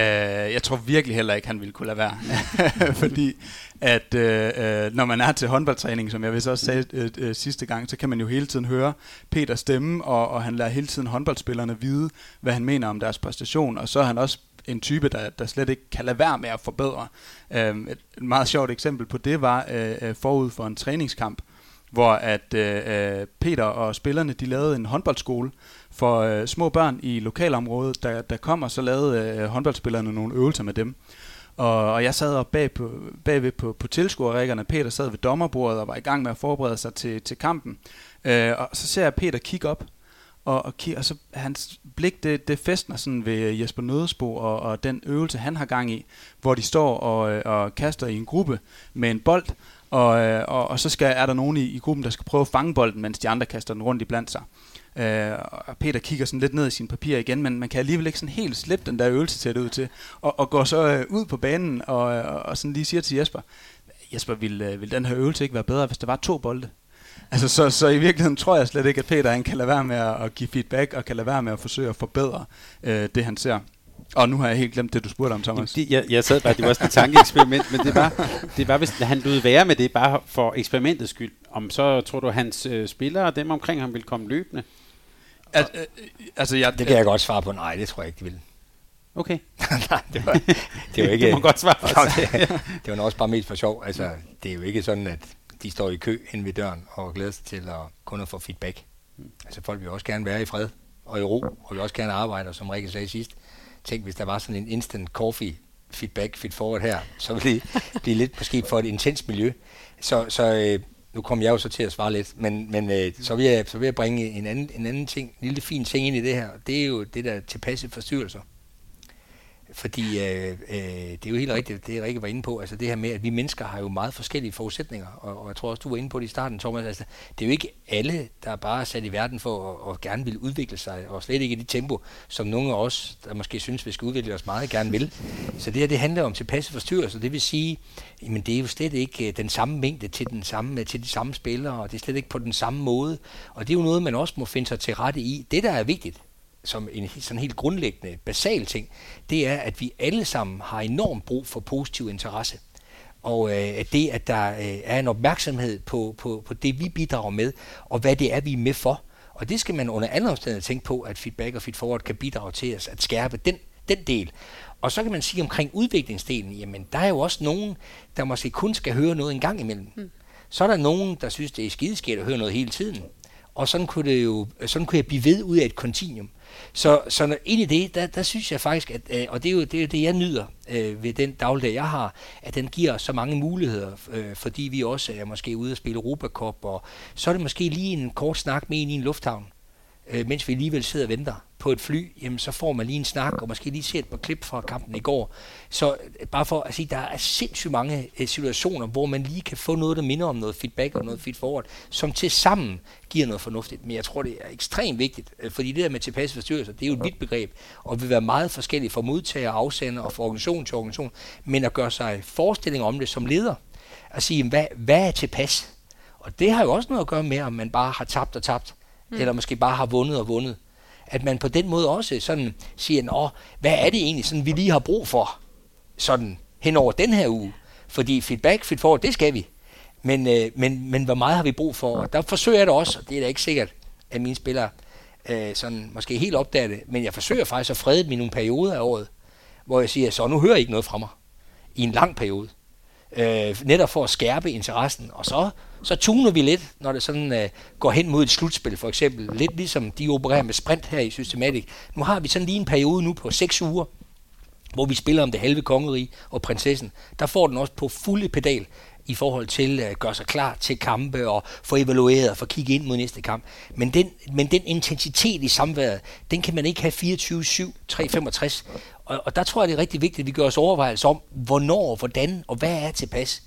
jeg tror virkelig heller ikke, han ville kunne lade være. Fordi at uh, når man er til håndboldtræning, som jeg vist også sagde uh, uh, sidste gang, så kan man jo hele tiden høre Peter stemme, og, og han lader hele tiden håndboldspillerne vide, hvad han mener om deres præstation, og så er han også en type, der, der slet ikke kan lade være med at forbedre. Øhm, et meget sjovt eksempel på det var øh, øh, forud for en træningskamp, hvor at øh, øh, Peter og spillerne de lavede en håndboldskole for øh, små børn i lokalområdet, der, der kom, og så lavede øh, håndboldspillerne nogle øvelser med dem. Og, og jeg sad op bag på, bagved på, på tilskuerrækkerne. Peter sad ved dommerbordet og var i gang med at forberede sig til, til kampen. Øh, og så ser jeg Peter kigge op, og, og, og så hans blik, det, det festner sådan ved øh, Jesper Nødesbo og, og den øvelse, han har gang i, hvor de står og, øh, og kaster i en gruppe med en bold, og, øh, og, og så skal, er der nogen i, i gruppen, der skal prøve at fange bolden, mens de andre kaster den rundt i blandt sig. Øh, og Peter kigger sådan lidt ned i sin papir igen, men man kan alligevel ikke sådan helt slippe den der øvelse til det ud til, og, og går så øh, ud på banen og, og, og sådan lige siger til Jesper, Jesper, vil, vil den her øvelse ikke være bedre, hvis der var to bolde? Altså, så, så i virkeligheden tror jeg slet ikke, at Peter han kan lade være med at, give feedback, og kan lade være med at forsøge at forbedre øh, det, han ser. Og nu har jeg helt glemt det, du spurgte om, Thomas. Det, jeg, jeg sad bare, det var også et tankeeksperiment, men det var, det var, hvis han lod være med det, bare for eksperimentets skyld. Om så tror du, hans øh, spillere og dem omkring ham vil komme løbende? Al, øh, altså, jeg, det kan jeg godt svare på. Nej, det tror jeg ikke, de vil. Okay. Nej, det var, det var ikke... det må godt svare. det, det var også bare mest for sjov. Altså, det er jo ikke sådan, at de står i kø hen ved døren og glæder sig til at kun at få feedback. Mm. Altså folk vil også gerne være i fred og i ro, og vil også gerne arbejde, og som Rikke sagde sidst, tænk hvis der var sådan en instant coffee feedback, feed forward her, så ville det blive lidt måske for et intens miljø. Så, så øh, nu kom jeg jo så til at svare lidt, men, men øh, så, vil jeg, så vil jeg bringe en anden, en anden ting, en lille fin ting ind i det her. Det er jo det der tilpasse forstyrrelser fordi øh, øh, det er jo helt rigtigt, det Rikke var inde på, altså det her med, at vi mennesker har jo meget forskellige forudsætninger, og, og jeg tror også, du var inde på det i starten, Thomas, altså det er jo ikke alle, der bare er sat i verden for at, at gerne vil udvikle sig, og slet ikke i det tempo, som nogle af os, der måske synes, vi skal udvikle os meget, gerne vil. Så det her, det handler om tilpasse forstyrrelser, det vil sige, jamen det er jo slet ikke øh, den samme mængde til, den samme, øh, til de samme spillere, og det er slet ikke på den samme måde, og det er jo noget, man også må finde sig til rette i. Det, der er vigtigt, som en sådan helt grundlæggende, basal ting, det er, at vi alle sammen har enormt brug for positiv interesse. Og øh, det, at der øh, er en opmærksomhed på, på, på det, vi bidrager med, og hvad det er, vi er med for. Og det skal man under andre omstændigheder tænke på, at feedback og feedforward kan bidrage til os at skærpe den, den del. Og så kan man sige omkring udviklingsdelen, jamen der er jo også nogen, der måske kun skal høre noget en gang imellem. Mm. Så er der nogen, der synes, det er skideskært at høre noget hele tiden. Og sådan kunne, det jo, sådan kunne jeg blive ved ud af et kontinuum. Så, så når, ind i det, der, der synes jeg faktisk, at, øh, og det er jo det, er det jeg nyder øh, ved den dagligdag, jeg har, at den giver så mange muligheder, øh, fordi vi også er måske ude og spille Europacup, og så er det måske lige en kort snak med en i en lufthavn, øh, mens vi alligevel sidder og venter på et fly, jamen så får man lige en snak, og måske lige se et par klip fra kampen i går. Så øh, bare for at sige, der er sindssygt mange øh, situationer, hvor man lige kan få noget, der minder om noget feedback og noget feed forward, som til sammen giver noget fornuftigt. Men jeg tror, det er ekstremt vigtigt, øh, fordi det der med tilpasse forstyrrelser, det er jo et vidt begreb, og vil være meget forskelligt fra modtager, afsender og fra organisation til organisation, men at gøre sig forestillinger om det som leder, at sige, hvad, hvad er tilpas? Og det har jo også noget at gøre med, om man bare har tabt og tabt, mm. eller måske bare har vundet og vundet at man på den måde også sådan siger, Nå, hvad er det egentlig, sådan, vi lige har brug for sådan hen over den her uge? Fordi feedback, feedforward, det skal vi. Men, øh, men, men hvor meget har vi brug for? Og der forsøger jeg det også, og det er da ikke sikkert, at mine spillere øh, sådan, måske helt opdager det, men jeg forsøger faktisk at frede dem i nogle perioder af året, hvor jeg siger, så nu hører I ikke noget fra mig i en lang periode øh, netop for at skærpe interessen. Og så, så tuner vi lidt, når det sådan øh, går hen mod et slutspil, for eksempel. Lidt ligesom de opererer med sprint her i Systematic. Nu har vi sådan lige en periode nu på seks uger, hvor vi spiller om det halve kongerige og prinsessen. Der får den også på fulde pedal i forhold til øh, at gøre sig klar til kampe og få evalueret og få kigge ind mod næste kamp. Men den, men den intensitet i samværet, den kan man ikke have 24-7, 365. Og, og der tror jeg, det er rigtig vigtigt, at vi gør os overvejelser om, hvornår, hvordan og hvad er tilpas.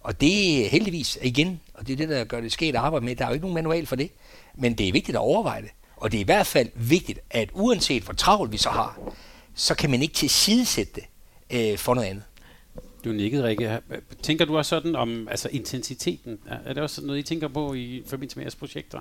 Og det er heldigvis, igen, og det er det, der gør det sket at arbejde med, der er jo ikke nogen manual for det, men det er vigtigt at overveje det. Og det er i hvert fald vigtigt, at uanset hvor travlt vi så har, så kan man ikke tilsidesætte det øh, for noget andet. Du nikkede, Rikke. Tænker du også sådan om altså intensiteten? Er det også noget, I tænker på i forbindelse med jeres projekter?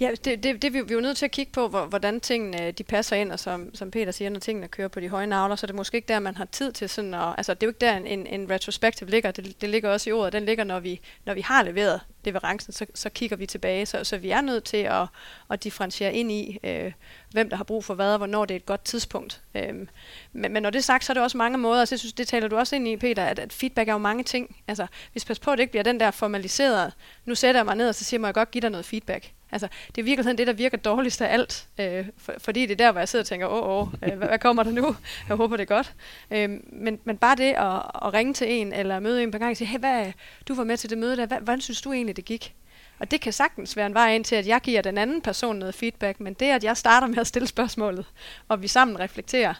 Ja, det, det, det vi, vi er jo nødt til at kigge på, hvor, hvordan tingene de passer ind, og som, som Peter siger, når tingene kører på de høje navler, så er det måske ikke der, man har tid til sådan at, altså det er jo ikke der, en, en retrospective ligger, det, det ligger også i ordet, den ligger, når vi, når vi har leveret leverancen, så, så kigger vi tilbage, så, så vi er nødt til at, at differentiere ind i, øh, hvem der har brug for hvad, og hvornår det er et godt tidspunkt. Øhm, men, men når det er sagt, så er det også mange måder, så jeg synes, det taler du også ind i, Peter, at, at feedback er jo mange ting. Altså, hvis pas på, at det ikke bliver den der formaliseret, nu sætter jeg mig ned, og så siger jeg, må jeg godt give dig noget feedback. Altså, det er virkelig det, der virker dårligst af alt, øh, for, fordi det er der, hvor jeg sidder og tænker, åh, åh, øh, hvad, hvad kommer der nu? Jeg håber, det er godt. Øh, men, men bare det at, at ringe til en, eller møde en på gang og sige, hey, hvad, du var med til det møde der, hvad, hvordan synes du egentlig, det gik? Og det kan sagtens være en vej ind til, at jeg giver den anden person noget feedback, men det, at jeg starter med at stille spørgsmålet, og vi sammen reflekterer,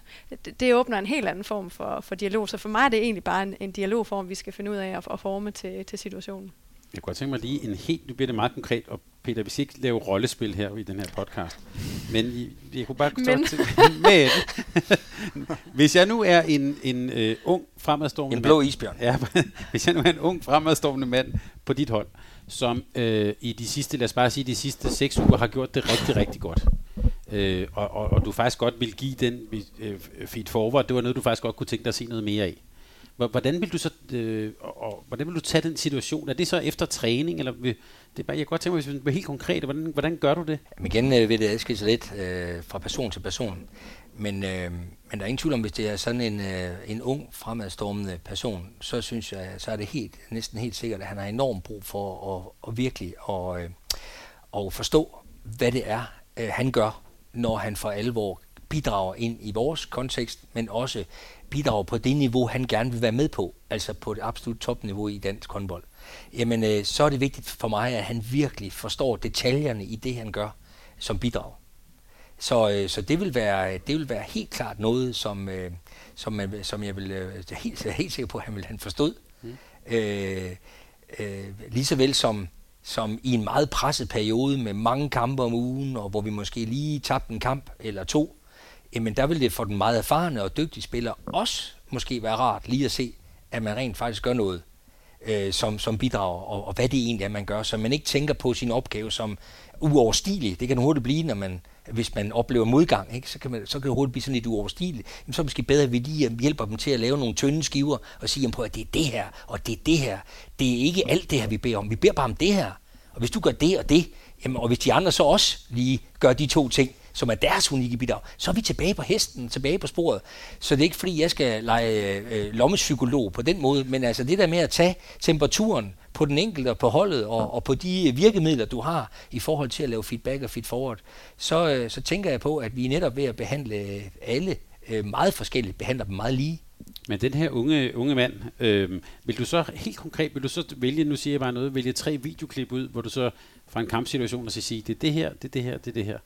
det, det åbner en helt anden form for, for dialog. Så for mig er det egentlig bare en, en dialogform, vi skal finde ud af at, at forme til, til situationen. Jeg kunne godt tænke mig lige en helt, nu bliver det meget konkret, og Peter, vi skal ikke lave rollespil her i den her podcast, men jeg kunne bare men. til, men hvis jeg nu er en, en uh, ung fremadstormende En blå isbjørn. Ja, hvis jeg nu er en ung fremadstormende mand på dit hold, som uh, i de sidste, lad os bare sige, de sidste seks uger har gjort det rigtig, rigtig godt. Uh, og, og, og du faktisk godt vil give den uh, feed forward, det var noget, du faktisk godt kunne tænke dig at se noget mere af. Hvordan vil du så, øh, og, hvordan vil du tage den situation? Er det så efter træning, eller vil, det er bare, jeg kan godt tænke mig, hvis vi er helt konkret, hvordan, hvordan gør du det? Jamen igen øh, vil det adskille sig lidt øh, fra person til person, men, øh, men der er ingen tvivl om, hvis det er sådan en, øh, en ung, fremadstormende person, så synes jeg, så er det helt, næsten helt sikkert, at han har enormt brug for at, at virkelig og, øh, at forstå, hvad det er, øh, han gør, når han for alvor bidrager ind i vores kontekst, men også bidrager på det niveau, han gerne vil være med på, altså på det absolut topniveau i dansk håndbold, jamen øh, så er det vigtigt for mig, at han virkelig forstår detaljerne i det, han gør som bidrag. Så, øh, så det, vil være, det vil være helt klart noget, som, øh, som, man, som jeg vil øh, helt, helt sikker på, at han vil han forstod. Mm. Øh, øh, lige så vel som, som i en meget presset periode med mange kampe om ugen, og hvor vi måske lige tabte en kamp eller to, jamen der vil det for den meget erfarne og dygtige spiller også måske være rart lige at se, at man rent faktisk gør noget, øh, som, som bidrager, og, og hvad det egentlig er, man gør, så man ikke tænker på sin opgave som uoverstigelig. Det kan hurtigt blive, når man, hvis man oplever modgang, ikke? Så, kan man, så kan det hurtigt blive sådan lidt uoverstigeligt. Jamen, så er det måske bedre, at vi lige øh, hjælper dem til at lave nogle tynde skiver, og sige på, at det er det her, og det er det her. Det er ikke alt det her, vi beder om. Vi beder bare om det her. Og hvis du gør det og det, jamen, og hvis de andre så også lige gør de to ting, som er deres unikke bidrag, så er vi tilbage på hesten, tilbage på sporet. Så det er ikke fordi, jeg skal lege øh, lommepsykolog på den måde, men altså det der med at tage temperaturen på den enkelte, på holdet og, og på de øh, virkemidler, du har i forhold til at lave feedback og feed forward, så, øh, så tænker jeg på, at vi er netop ved at behandle øh, alle øh, meget forskelligt, behandler dem meget lige. Men den her unge, unge mand, øh, vil du så helt konkret, vil du så vælge, nu siger jeg bare noget, vælge tre videoklip ud, hvor du så fra en kampsituation og så sige, det er det her, det er det her, det er det her.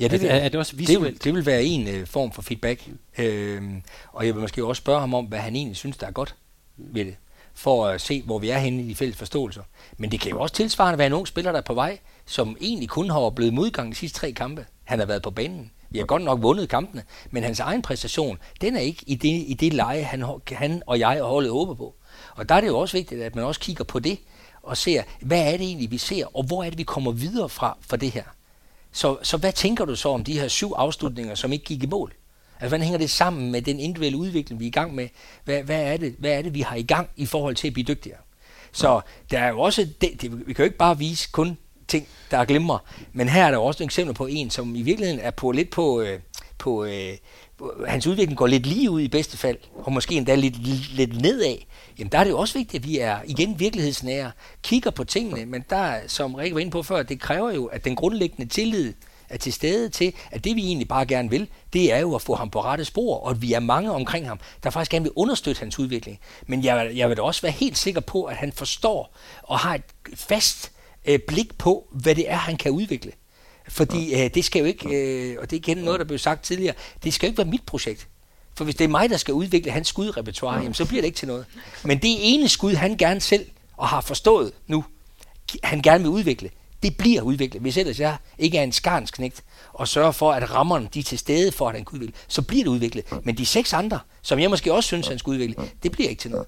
Ja, det er, er det også visuelt? Det vil, det vil være en øh, form for feedback. Øhm, og jeg vil måske også spørge ham om, hvad han egentlig synes, der er godt ved det. For at se, hvor vi er henne i de fælles forståelser. Men det kan jo også tilsvarende være en ung spiller, der er på vej, som egentlig kun har oplevet modgang de sidste tre kampe. Han har været på banen. Vi har godt nok vundet kampene, men hans egen præstation, den er ikke i det, i det leje, han, han og jeg og holdet håber på. Og der er det jo også vigtigt, at man også kigger på det, og ser, hvad er det egentlig, vi ser, og hvor er det, vi kommer videre fra for det her. Så, så hvad tænker du så om de her syv afslutninger, som ikke gik i mål? Altså, hvordan hænger det sammen med den individuelle udvikling, vi er i gang med? Hvad, hvad, er det, hvad er det, vi har i gang i forhold til at blive dygtigere? Så der er jo også, det, det, vi kan jo ikke bare vise kun ting, der er men her er der også et eksempel på en, som i virkeligheden er på lidt på, øh, på øh, hans udvikling går lidt lige ud i bedste fald, og måske endda lidt, lidt nedad, jamen der er det jo også vigtigt, at vi er igen virkelighedsnære, kigger på tingene, men der, som Rikke var inde på før, det kræver jo, at den grundlæggende tillid er til stede til, at det vi egentlig bare gerne vil, det er jo at få ham på rette spor, og at vi er mange omkring ham, der faktisk gerne vil understøtte hans udvikling. Men jeg, jeg vil da også være helt sikker på, at han forstår og har et fast øh, blik på, hvad det er, han kan udvikle. Fordi øh, det skal jo ikke, øh, og det er igen noget, der blev sagt tidligere, det skal jo ikke være mit projekt. For hvis det er mig, der skal udvikle hans skudrepertoire, jamen, så bliver det ikke til noget. Men det ene skud, han gerne selv og har forstået nu, han gerne vil udvikle, det bliver udviklet. Hvis ellers jeg ikke er en skarnsknægt og sørger for, at rammerne de er til stede for, at han kan udvikle, så bliver det udviklet. Men de seks andre, som jeg måske også synes, han skal udvikle, det bliver ikke til noget.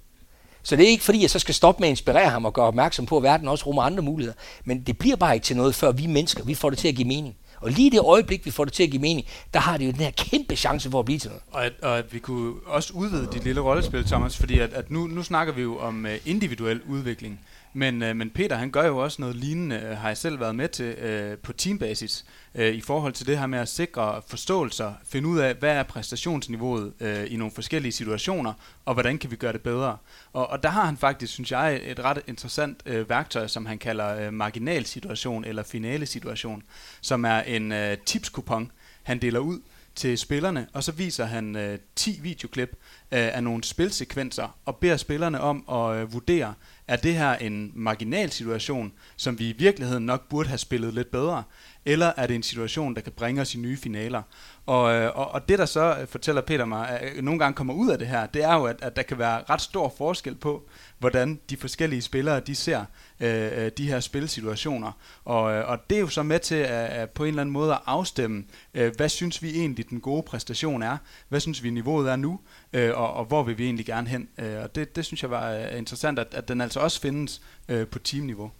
Så det er ikke fordi, jeg så skal stoppe med at inspirere ham og gøre opmærksom på, at verden også rummer andre muligheder. Men det bliver bare ikke til noget, før vi mennesker, vi får det til at give mening. Og lige det øjeblik, vi får det til at give mening, der har det jo den her kæmpe chance for at blive til noget. Og at, og at vi kunne også udvide dit lille rollespil, Thomas, fordi at, at nu, nu snakker vi jo om uh, individuel udvikling. Men, øh, men Peter, han gør jo også noget lignende, øh, har jeg selv været med til øh, på teambasis, øh, i forhold til det her med at sikre forståelser, finde ud af, hvad er præstationsniveauet øh, i nogle forskellige situationer, og hvordan kan vi gøre det bedre. Og, og der har han faktisk, synes jeg, et ret interessant øh, værktøj, som han kalder øh, marginalsituation eller finale situation, som er en øh, tipskupon, han deler ud til spillerne, og så viser han øh, 10 videoklip øh, af nogle spilsekvenser, og beder spillerne om at øh, vurdere, er det her en marginal situation, som vi i virkeligheden nok burde have spillet lidt bedre, eller er det en situation, der kan bringe os i nye finaler? Og, øh, og, og det, der så fortæller Peter mig, at nogle gange kommer ud af det her, det er jo, at, at der kan være ret stor forskel på, hvordan de forskellige spillere, de ser øh, øh de her spilsituationer. Og, øh, og det er jo så med til at, at på en eller anden måde at afstemme, øh, hvad synes vi egentlig den gode præstation er? Hvad synes vi niveauet er nu? Øh, og, og hvor vil vi egentlig gerne hen? Øh, og det, det synes jeg var øh, interessant, at, at den altså også findes øh, på teamniveau.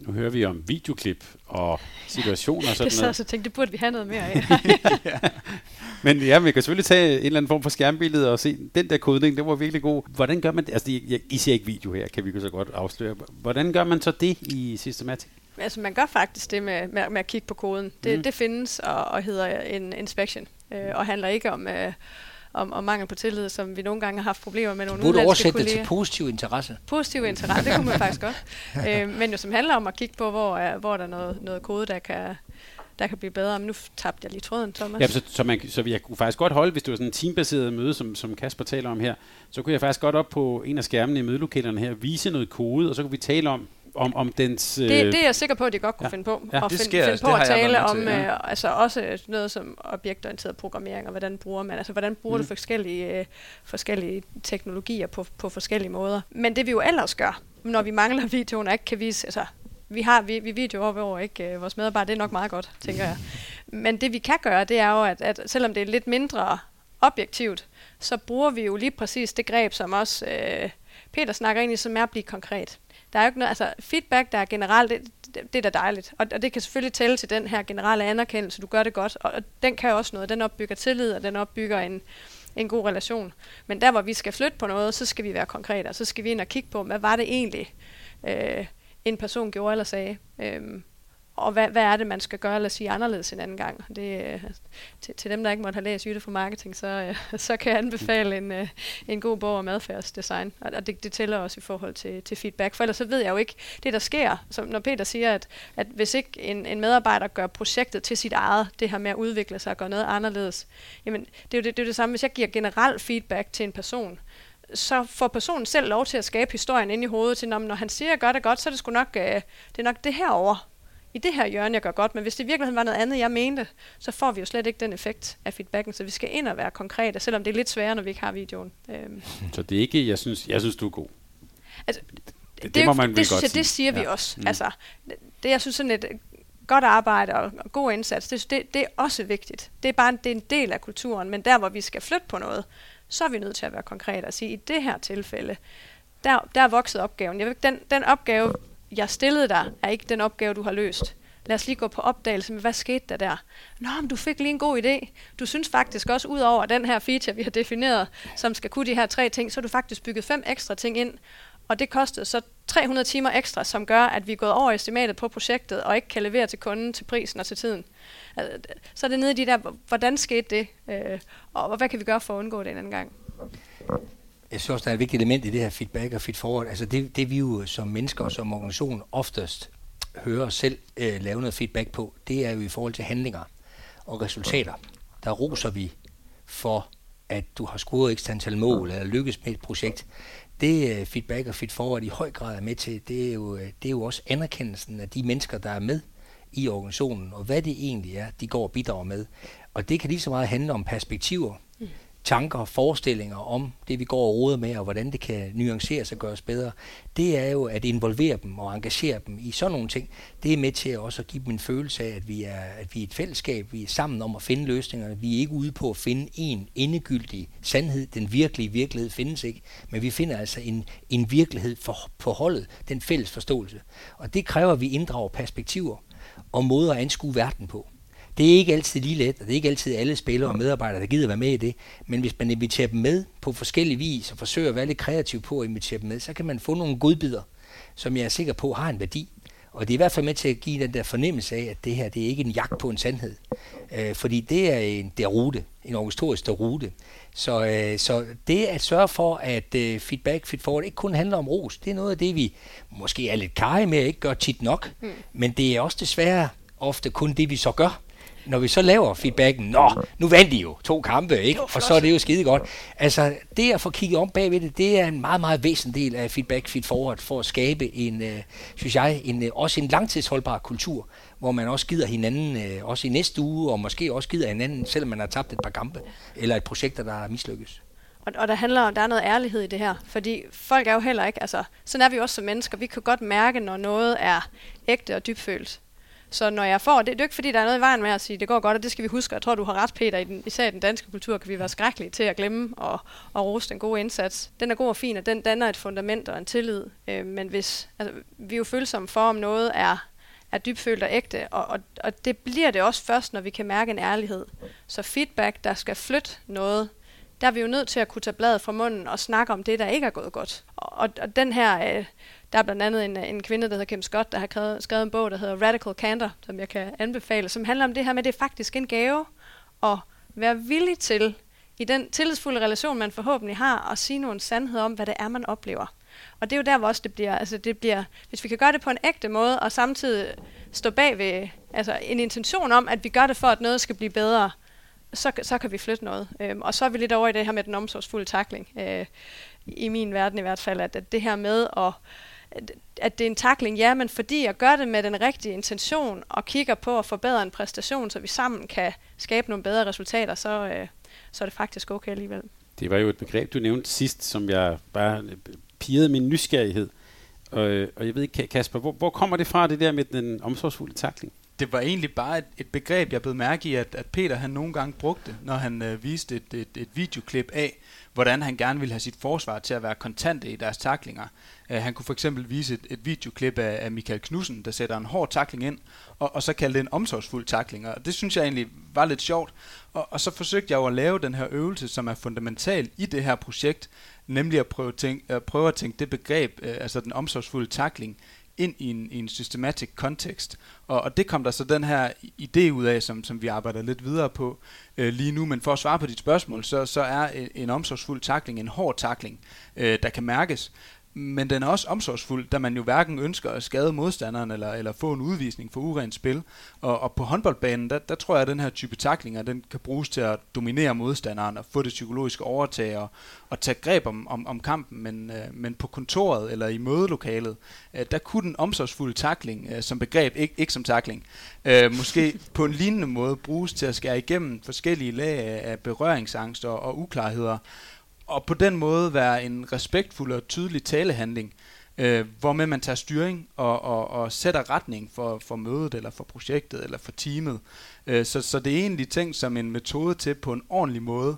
Nu hører vi om videoklip og situationer og sådan noget. Det så jeg tænkte, det burde vi have noget mere af. ja. Men ja, vi kan selvfølgelig tage en eller anden form for skærmbillede og se, den der kodning, det var virkelig god. Hvordan gør man det? Altså, I, I ser ikke video her, kan vi så godt afsløre. Hvordan gør man så det i Systematic? Altså, man gør faktisk det med, med, med at kigge på koden. Det, mm. det findes og, og hedder en inspection, øh, og handler ikke om... Øh, om, om mangel på tillid, som vi nogle gange har haft problemer med nogle udenlandske kolleger. oversætte det til positiv interesse. Positiv interesse, det kunne man faktisk godt. Øh, men jo som handler om at kigge på, hvor, er, hvor der er noget, noget kode, der kan, der kan blive bedre. Men nu tabte jeg lige tråden, Thomas. Ja, så, så, man, så jeg kunne faktisk godt holde, hvis det var sådan en teambaseret møde, som, som Kasper taler om her, så kunne jeg faktisk godt op på en af skærmene i mødelokalerne her, vise noget kode, og så kunne vi tale om, om, om dens... Det, det er jeg sikker på, at de godt kunne ja. finde på. Ja, og det finde, sker, finde på det at tale om til, ja. øh, altså også noget som objektorienteret programmering, og hvordan bruger man, altså hvordan bruger mm. du forskellige, øh, forskellige teknologier på, på forskellige måder. Men det vi jo ellers gør, når vi mangler videoen og ikke kan vise, altså vi har vi, vi videoer over ikke øh, vores medarbejdere, det er nok meget godt, tænker jeg. Men det vi kan gøre, det er jo, at, at selvom det er lidt mindre objektivt, så bruger vi jo lige præcis det greb, som også øh, Peter snakker ind i, som er at blive konkret. Der er jo ikke noget, altså feedback, der er generelt, det, det, det er da dejligt. Og, og det kan selvfølgelig tælle til den her generelle anerkendelse, du gør det godt, og, og den kan også noget. Den opbygger tillid, og den opbygger en, en god relation. Men der, hvor vi skal flytte på noget, så skal vi være konkrete, og så skal vi ind og kigge på, hvad var det egentlig, øh, en person gjorde eller sagde. Øh, og hvad, hvad er det, man skal gøre eller sige anderledes en anden gang. Det, øh, til, til dem, der ikke måtte have læst Jytte for Marketing, så, øh, så kan jeg anbefale en, øh, en god bog om adfærdsdesign. Og, og det, det tæller også i forhold til, til feedback. For ellers så ved jeg jo ikke, det der sker, som når Peter siger, at, at hvis ikke en, en medarbejder gør projektet til sit eget, det her med at udvikle sig og gøre noget anderledes, jamen det er jo det, det, er det samme, hvis jeg giver generelt feedback til en person, så får personen selv lov til at skabe historien ind i hovedet til, når han siger, at jeg gør det godt, så er det sgu nok, øh, det er nok det herover i det her hjørne, jeg gør godt, men hvis det i virkeligheden var noget andet, jeg mente, så får vi jo slet ikke den effekt af feedbacken, så vi skal ind og være konkrete, selvom det er lidt sværere, når vi ikke har videoen. Øhm. Så det er ikke, jeg synes, jeg synes du er god. Altså, det, det, det må man det, synes godt jeg, sige. det siger vi Ja. også. Mm. Altså, det, jeg synes sådan et godt arbejde og, og god indsats, det, det, det er også vigtigt. Det er bare en, det er en del af kulturen, men der, hvor vi skal flytte på noget, så er vi nødt til at være konkrete og sige, i det her tilfælde, der, der er vokset opgaven. Jeg ved, den, den opgave, jeg stillede dig, er ikke den opgave, du har løst. Lad os lige gå på opdagelse med, hvad skete der der? Nå, men du fik lige en god idé. Du synes faktisk også, ud over den her feature, vi har defineret, som skal kunne de her tre ting, så har du faktisk bygget fem ekstra ting ind. Og det kostede så 300 timer ekstra, som gør, at vi er gået over estimatet på projektet, og ikke kan levere til kunden til prisen og til tiden. Så er det nede i de der, hvordan skete det, øh, og hvad kan vi gøre for at undgå det en anden gang? Jeg synes også, der er et vigtigt element i det her feedback og feed forward. Altså det, det vi jo som mennesker og som organisation oftest hører os selv øh, lave noget feedback på, det er jo i forhold til handlinger og resultater. Der roser vi for, at du har scoret x antal mål eller lykkes med et projekt. Det øh, feedback og feed forward i høj grad er med til, det er, jo, øh, det er jo også anerkendelsen af de mennesker, der er med i organisationen, og hvad det egentlig er, de går og bidrager med. Og det kan lige så meget handle om perspektiver, tanker og forestillinger om det, vi går og roder med, og hvordan det kan nuanceres og gøres bedre, det er jo at involvere dem og engagere dem i sådan nogle ting. Det er med til også at give dem en følelse af, at vi er, at vi er et fællesskab, vi er sammen om at finde løsninger. Vi er ikke ude på at finde en endegyldig sandhed. Den virkelige virkelighed findes ikke, men vi finder altså en, en virkelighed for, på holdet, den fælles forståelse. Og det kræver, at vi inddrager perspektiver og måder at anskue verden på. Det er ikke altid lige let, og det er ikke altid alle spillere og medarbejdere, der gider være med i det. Men hvis man inviterer dem med på forskellige vis, og forsøger at være lidt kreativ på at invitere dem med, så kan man få nogle godbidder, som jeg er sikker på har en værdi. Og det er i hvert fald med til at give den der fornemmelse af, at det her det er ikke en jagt på en sandhed. Øh, fordi det er en derute, en organisatorisk derute. Så, øh, så det at sørge for, at øh, feedback, feedforward ikke kun handler om ros, det er noget af det, vi måske er lidt karige med at ikke gøre tit nok. Mm. Men det er også desværre ofte kun det, vi så gør når vi så laver feedbacken, nå, nu vandt de jo to kampe, ikke? og så er det jo skide godt. Altså, det at få kigget om bagved det, det er en meget, meget væsentlig del af feedback, feed forward, for at skabe en, øh, synes jeg, en, øh, også en langtidsholdbar kultur, hvor man også gider hinanden, øh, også i næste uge, og måske også gider hinanden, selvom man har tabt et par kampe, eller et projekt, der er mislykkes. Og, og der handler der er noget ærlighed i det her, fordi folk er jo heller ikke, altså, sådan er vi også som mennesker, vi kan godt mærke, når noget er ægte og dybfølt. Så når jeg får, det, det er jo ikke fordi, der er noget i vejen med at sige, det går godt, og det skal vi huske. Jeg tror, du har ret, Peter. I den, især i den danske kultur kan vi være skrækkelige til at glemme og, og rose den gode indsats. Den er god og fin, og den danner et fundament og en tillid. Øh, men hvis, altså, vi er jo følsomme for, om noget er, er dybfølt og ægte, og, og, og det bliver det også først, når vi kan mærke en ærlighed. Så feedback, der skal flytte noget, der er vi jo nødt til at kunne tage bladet fra munden og snakke om det, der ikke er gået godt. Og, og den her... Øh, der er blandt andet en, øh, en kvinde, der hedder Kim Scott, der har skrevet, skrevet en bog, der hedder Radical Candor, som jeg kan anbefale, som handler om det her med, at det er faktisk en gave at være villig til, i den tillidsfulde relation, man forhåbentlig har, at sige nogle sandheder om, hvad det er, man oplever. Og det er jo der, hvor også det bliver, altså det bliver, hvis vi kan gøre det på en ægte måde, og samtidig stå bag ved altså en intention om, at vi gør det for, at noget skal blive bedre, så, så kan vi flytte noget. Øhm, og så er vi lidt over i det her med den omsorgsfulde takling. Øh, I min verden i hvert fald, at, at det her med at at det er en takling, ja, men fordi jeg gør det med den rigtige intention og kigger på at forbedre en præstation, så vi sammen kan skabe nogle bedre resultater, så, øh, så er det faktisk okay alligevel. Det var jo et begreb, du nævnte sidst, som jeg bare pirrede min nysgerrighed. Og, og jeg ved ikke, Kasper, hvor, hvor kommer det fra, det der med den omsorgsfulde takling? Det var egentlig bare et, et begreb, jeg blev mærke i, at, at Peter han nogle gange brugte, når han øh, viste et, et, et videoklip af, hvordan han gerne ville have sit forsvar til at være kontante i deres taklinger. Øh, han kunne for eksempel vise et, et videoklip af, af Michael Knudsen, der sætter en hård takling ind, og, og så kalde det en omsorgsfuld takling. Og det synes jeg egentlig var lidt sjovt. Og, og så forsøgte jeg jo at lave den her øvelse, som er fundamental i det her projekt, nemlig at prøve, tænke, at prøve at tænke det begreb, øh, altså den omsorgsfulde takling, ind i en, i en systematic kontekst. Og, og det kom der så den her idé ud af, som, som vi arbejder lidt videre på øh, lige nu. Men for at svare på dit spørgsmål, så, så er en, en omsorgsfuld takling en hård takling, øh, der kan mærkes men den er også omsorgsfuld, da man jo hverken ønsker at skade modstanderen eller, eller få en udvisning for urent spil. Og, og på håndboldbanen, der, der tror jeg, at den her type taklinger, den kan bruges til at dominere modstanderen og få det psykologiske overtag og, og tage greb om, om, om kampen. Men, øh, men på kontoret eller i mødelokalet, øh, der kunne den omsorgsfulde takling øh, som begreb, ikke, ikke som takling, øh, måske på en lignende måde bruges til at skære igennem forskellige lag af berøringsangst og, og uklarheder og på den måde være en respektfuld og tydelig talehandling, øh, hvormed man tager styring og, og, og sætter retning for, for mødet, eller for projektet, eller for teamet. Øh, så, så det er egentlig tænkt som en metode til på en ordentlig måde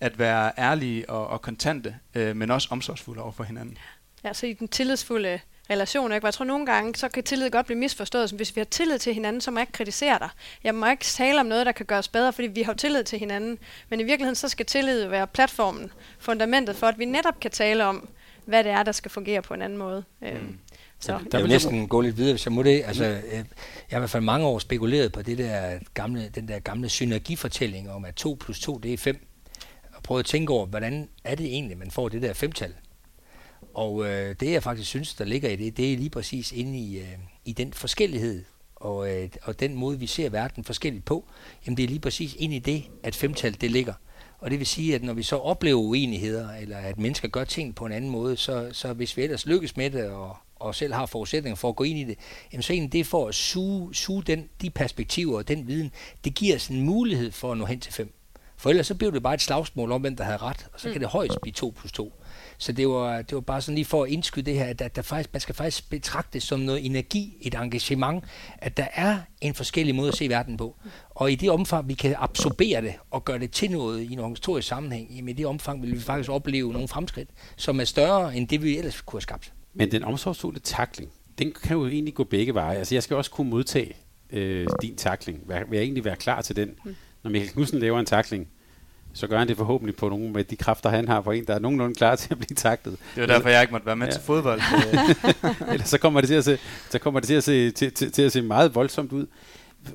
at være ærlige og, og kontante, øh, men også omsorgsfulde over for hinanden. Ja, så i den tillidsfulde relation. Ikke? jeg tror nogle gange, så kan tillid godt blive misforstået, som hvis vi har tillid til hinanden, så må jeg ikke kritisere dig. Jeg må ikke tale om noget, der kan gøres bedre, fordi vi har tillid til hinanden. Men i virkeligheden, så skal tillid være platformen, fundamentet for, at vi netop kan tale om, hvad det er, der skal fungere på en anden måde. Mm. Øhm, så. Jeg vil næsten gå lidt videre, hvis jeg må det. Altså, jeg, jeg har i hvert fald mange år spekuleret på det der gamle, den der gamle synergifortælling om, at 2 plus 2, det er 5. Og prøvet at tænke over, hvordan er det egentlig, man får det der femtal? Og øh, det jeg faktisk synes, der ligger i det, det er lige præcis inde i, øh, i den forskellighed, og, øh, og den måde, vi ser verden forskelligt på, jamen det er lige præcis ind i det, at femtal det ligger. Og det vil sige, at når vi så oplever uenigheder, eller at mennesker gør ting på en anden måde, så, så hvis vi ellers lykkes med det, og, og selv har forudsætninger for at gå ind i det, jamen så egentlig det for at suge, suge den, de perspektiver og den viden, det giver os en mulighed for at nå hen til fem. For ellers så bliver det bare et slagsmål om, hvem der havde ret, og så kan det højst blive 2 plus 2. Så det var, det var bare sådan lige for at indskyde det her, at der, der faktisk, man skal faktisk betragte det som noget energi, et engagement, at der er en forskellig måde at se verden på. Og i det omfang, vi kan absorbere det og gøre det til noget i en organisatorisk sammenhæng, jamen i det omfang vil vi faktisk opleve nogle fremskridt, som er større end det, vi ellers kunne have skabt. Men den omsorgsfulde takling, den kan jo egentlig gå begge veje. Altså jeg skal også kunne modtage øh, din takling. Vil jeg egentlig være klar til den? Mm. Når Michael Knudsen laver en takling, så gør han det forhåbentlig på nogle med de kræfter, han har på en, der er nogenlunde klar til at blive taklet. Det er derfor, jeg ikke måtte være med ja. til fodbold. Ellers så kommer det til at se, så kommer det til at se, til, til, til at se meget voldsomt ud.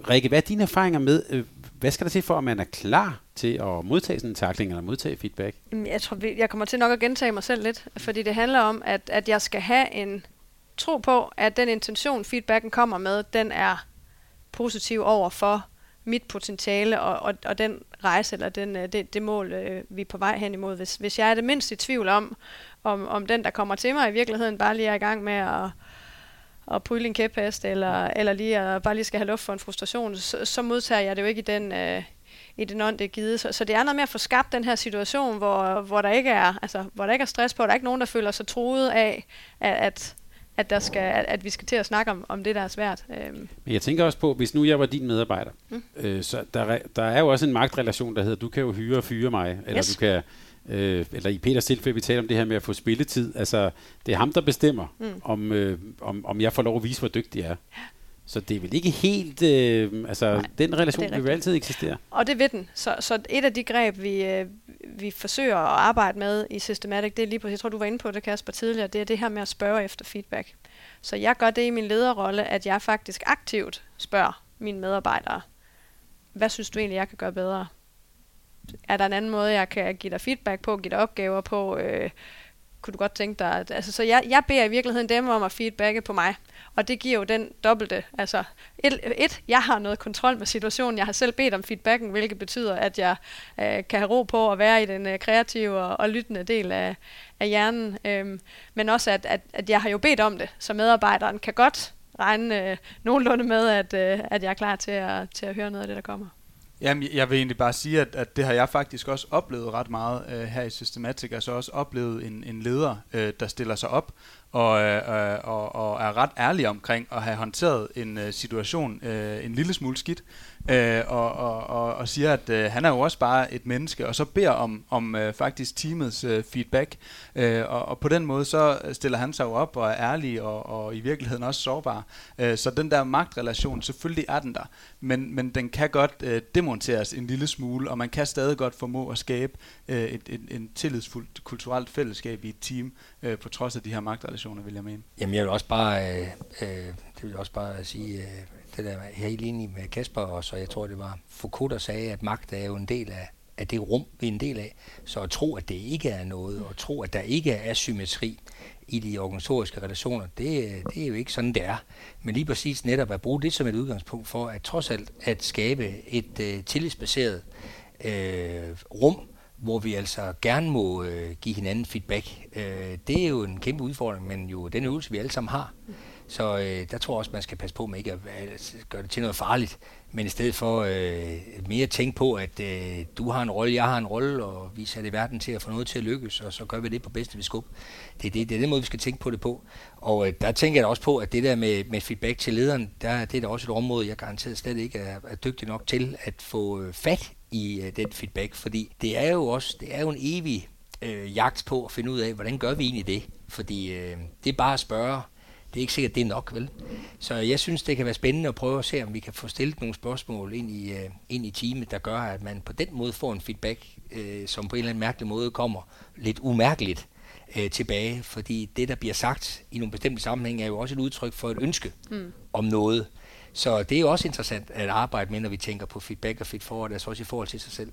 Rikke, hvad er dine erfaringer med, øh, hvad skal der til for, at man er klar til at modtage sådan en takling eller modtage feedback? Jeg tror, jeg kommer til nok at gentage mig selv lidt, fordi det handler om, at, at jeg skal have en tro på, at den intention, feedbacken kommer med, den er positiv over for mit potentiale og, og, og den rejse eller den, øh, det, det mål, øh, vi er på vej hen imod. Hvis, hvis jeg er det mindst i tvivl om, om, om den, der kommer til mig i virkeligheden, bare lige er i gang med at, at prylle en kæphest, eller, eller lige at bare lige skal have luft for en frustration, så, så modtager jeg det jo ikke i den, øh, i den ånd, det er givet. Så, så det er noget med at få skabt den her situation, hvor, hvor, der ikke er, altså, hvor der ikke er stress på, der er ikke nogen, der føler sig truet af, at, at at, der skal, at, at vi skal til at snakke om, om det, der er svært. Øhm. Men jeg tænker også på, hvis nu jeg var din medarbejder, mm. øh, så der, der er jo også en magtrelation, der hedder, du kan jo hyre og fyre mig, eller yes. du kan, øh, eller i Peters tilfælde, vi taler om det her med at få spilletid. Altså, det er ham, der bestemmer, mm. om, øh, om, om jeg får lov at vise, hvor dygtig jeg er. Ja. Så det er vel ikke helt... Øh, altså, Nej, den relation vil jo altid eksistere. Og det ved den. Så, så et af de greb, vi, øh, vi forsøger at arbejde med i Systematic, det er lige på, jeg tror, du var inde på det, Kasper, tidligere, det er det her med at spørge efter feedback. Så jeg gør det i min lederrolle, at jeg faktisk aktivt spørger mine medarbejdere, hvad synes du egentlig, jeg kan gøre bedre? Er der en anden måde, jeg kan give dig feedback på, give dig opgaver på, øh, kunne du godt tænke dig, at, altså, så jeg, jeg beder i virkeligheden dem om at feedbacke på mig. Og det giver jo den dobbelte, altså et, et, jeg har noget kontrol med situationen, jeg har selv bedt om feedbacken, hvilket betyder, at jeg øh, kan have ro på at være i den øh, kreative og, og lyttende del af, af hjernen. Øhm, men også, at, at, at jeg har jo bedt om det, så medarbejderen kan godt regne øh, nogenlunde med, at, øh, at jeg er klar til at, til at høre noget af det, der kommer. Jamen, jeg vil egentlig bare sige, at, at det har jeg faktisk også oplevet ret meget øh, her i Systematic. Altså også oplevet en, en leder, øh, der stiller sig op og, øh, øh, og, og er ret ærlig omkring at have håndteret en øh, situation øh, en lille smule skidt, øh, og, og, og, og siger, at øh, han er jo også bare et menneske, og så beder om, om øh, faktisk teamets øh, feedback, øh, og, og på den måde så stiller han sig jo op og er ærlig og, og i virkeligheden også sårbar. Øh, så den der magtrelation, selvfølgelig er den der, men, men den kan godt øh, demonteres en lille smule, og man kan stadig godt formå at skabe øh, et, et, en tillidsfuldt kulturelt fællesskab i et team, øh, på trods af de her magtrelationer, vil jeg mene. Jamen jeg vil også bare, øh, øh, det vil jeg også bare sige, øh, det der er helt enig med Kasper, og så jeg tror, det var Foucault, der sagde, at magt er jo en del af, af det rum, vi er en del af. Så at tro, at det ikke er noget, og tro, at der ikke er asymmetri i de organisatoriske relationer, det, det er jo ikke sådan, det er. Men lige præcis netop at bruge det som et udgangspunkt for, at trods alt at skabe et øh, tillidsbaseret øh, rum, hvor vi altså gerne må øh, give hinanden feedback. Øh, det er jo en kæmpe udfordring, men jo den øvelse, vi alle sammen har. Så øh, der tror jeg også, man skal passe på med ikke at, øh, gøre det til noget farligt, men i stedet for øh, mere tænke på, at øh, du har en rolle, jeg har en rolle, og vi sætter i verden til at få noget til at lykkes, og så gør vi det på bedste vi skub. Det er, det, det er den måde, vi skal tænke på det på. Og øh, der tænker jeg også på, at det der med, med feedback til lederen, der, det er da også et område, jeg garanteret slet ikke er, er dygtig nok til at få øh, fat i øh, den feedback, fordi det er jo også det er jo en evig øh, jagt på at finde ud af, hvordan gør vi egentlig det? Fordi øh, det er bare at spørge, det er ikke sikkert, det er nok, vel? Så jeg synes, det kan være spændende at prøve at se, om vi kan få stillet nogle spørgsmål ind i, uh, ind i teamet, der gør, at man på den måde får en feedback, uh, som på en eller anden mærkelig måde kommer lidt umærkeligt uh, tilbage. Fordi det, der bliver sagt i nogle bestemte sammenhænge, er jo også et udtryk for et ønske mm. om noget. Så det er jo også interessant at arbejde med, når vi tænker på feedback og feed forward, altså også i forhold til sig selv.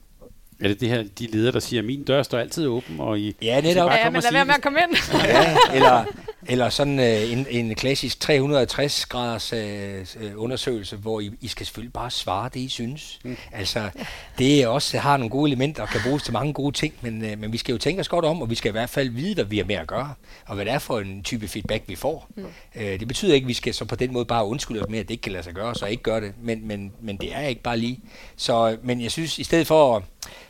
Er det det her, de ledere, der siger, at min dør står altid åben, og I ja, netop. Ja, ja, men lad være med at komme ind. ja, eller, eller sådan øh, en, en klassisk 360 graders øh, undersøgelse, hvor I, I skal selvfølgelig bare svare det, I synes. Mm. Altså, det er også har nogle gode elementer og kan bruges til mange gode ting, men, øh, men vi skal jo tænke os godt om, og vi skal i hvert fald vide, hvad vi har med at gøre, og hvad det er for en type feedback, vi får. Mm. Øh, det betyder ikke, at vi skal så på den måde bare undskylde os med, at det ikke kan lade sig gøre, så ikke gøre det, men, men, men det er ikke bare lige. Så, men jeg synes, i stedet for at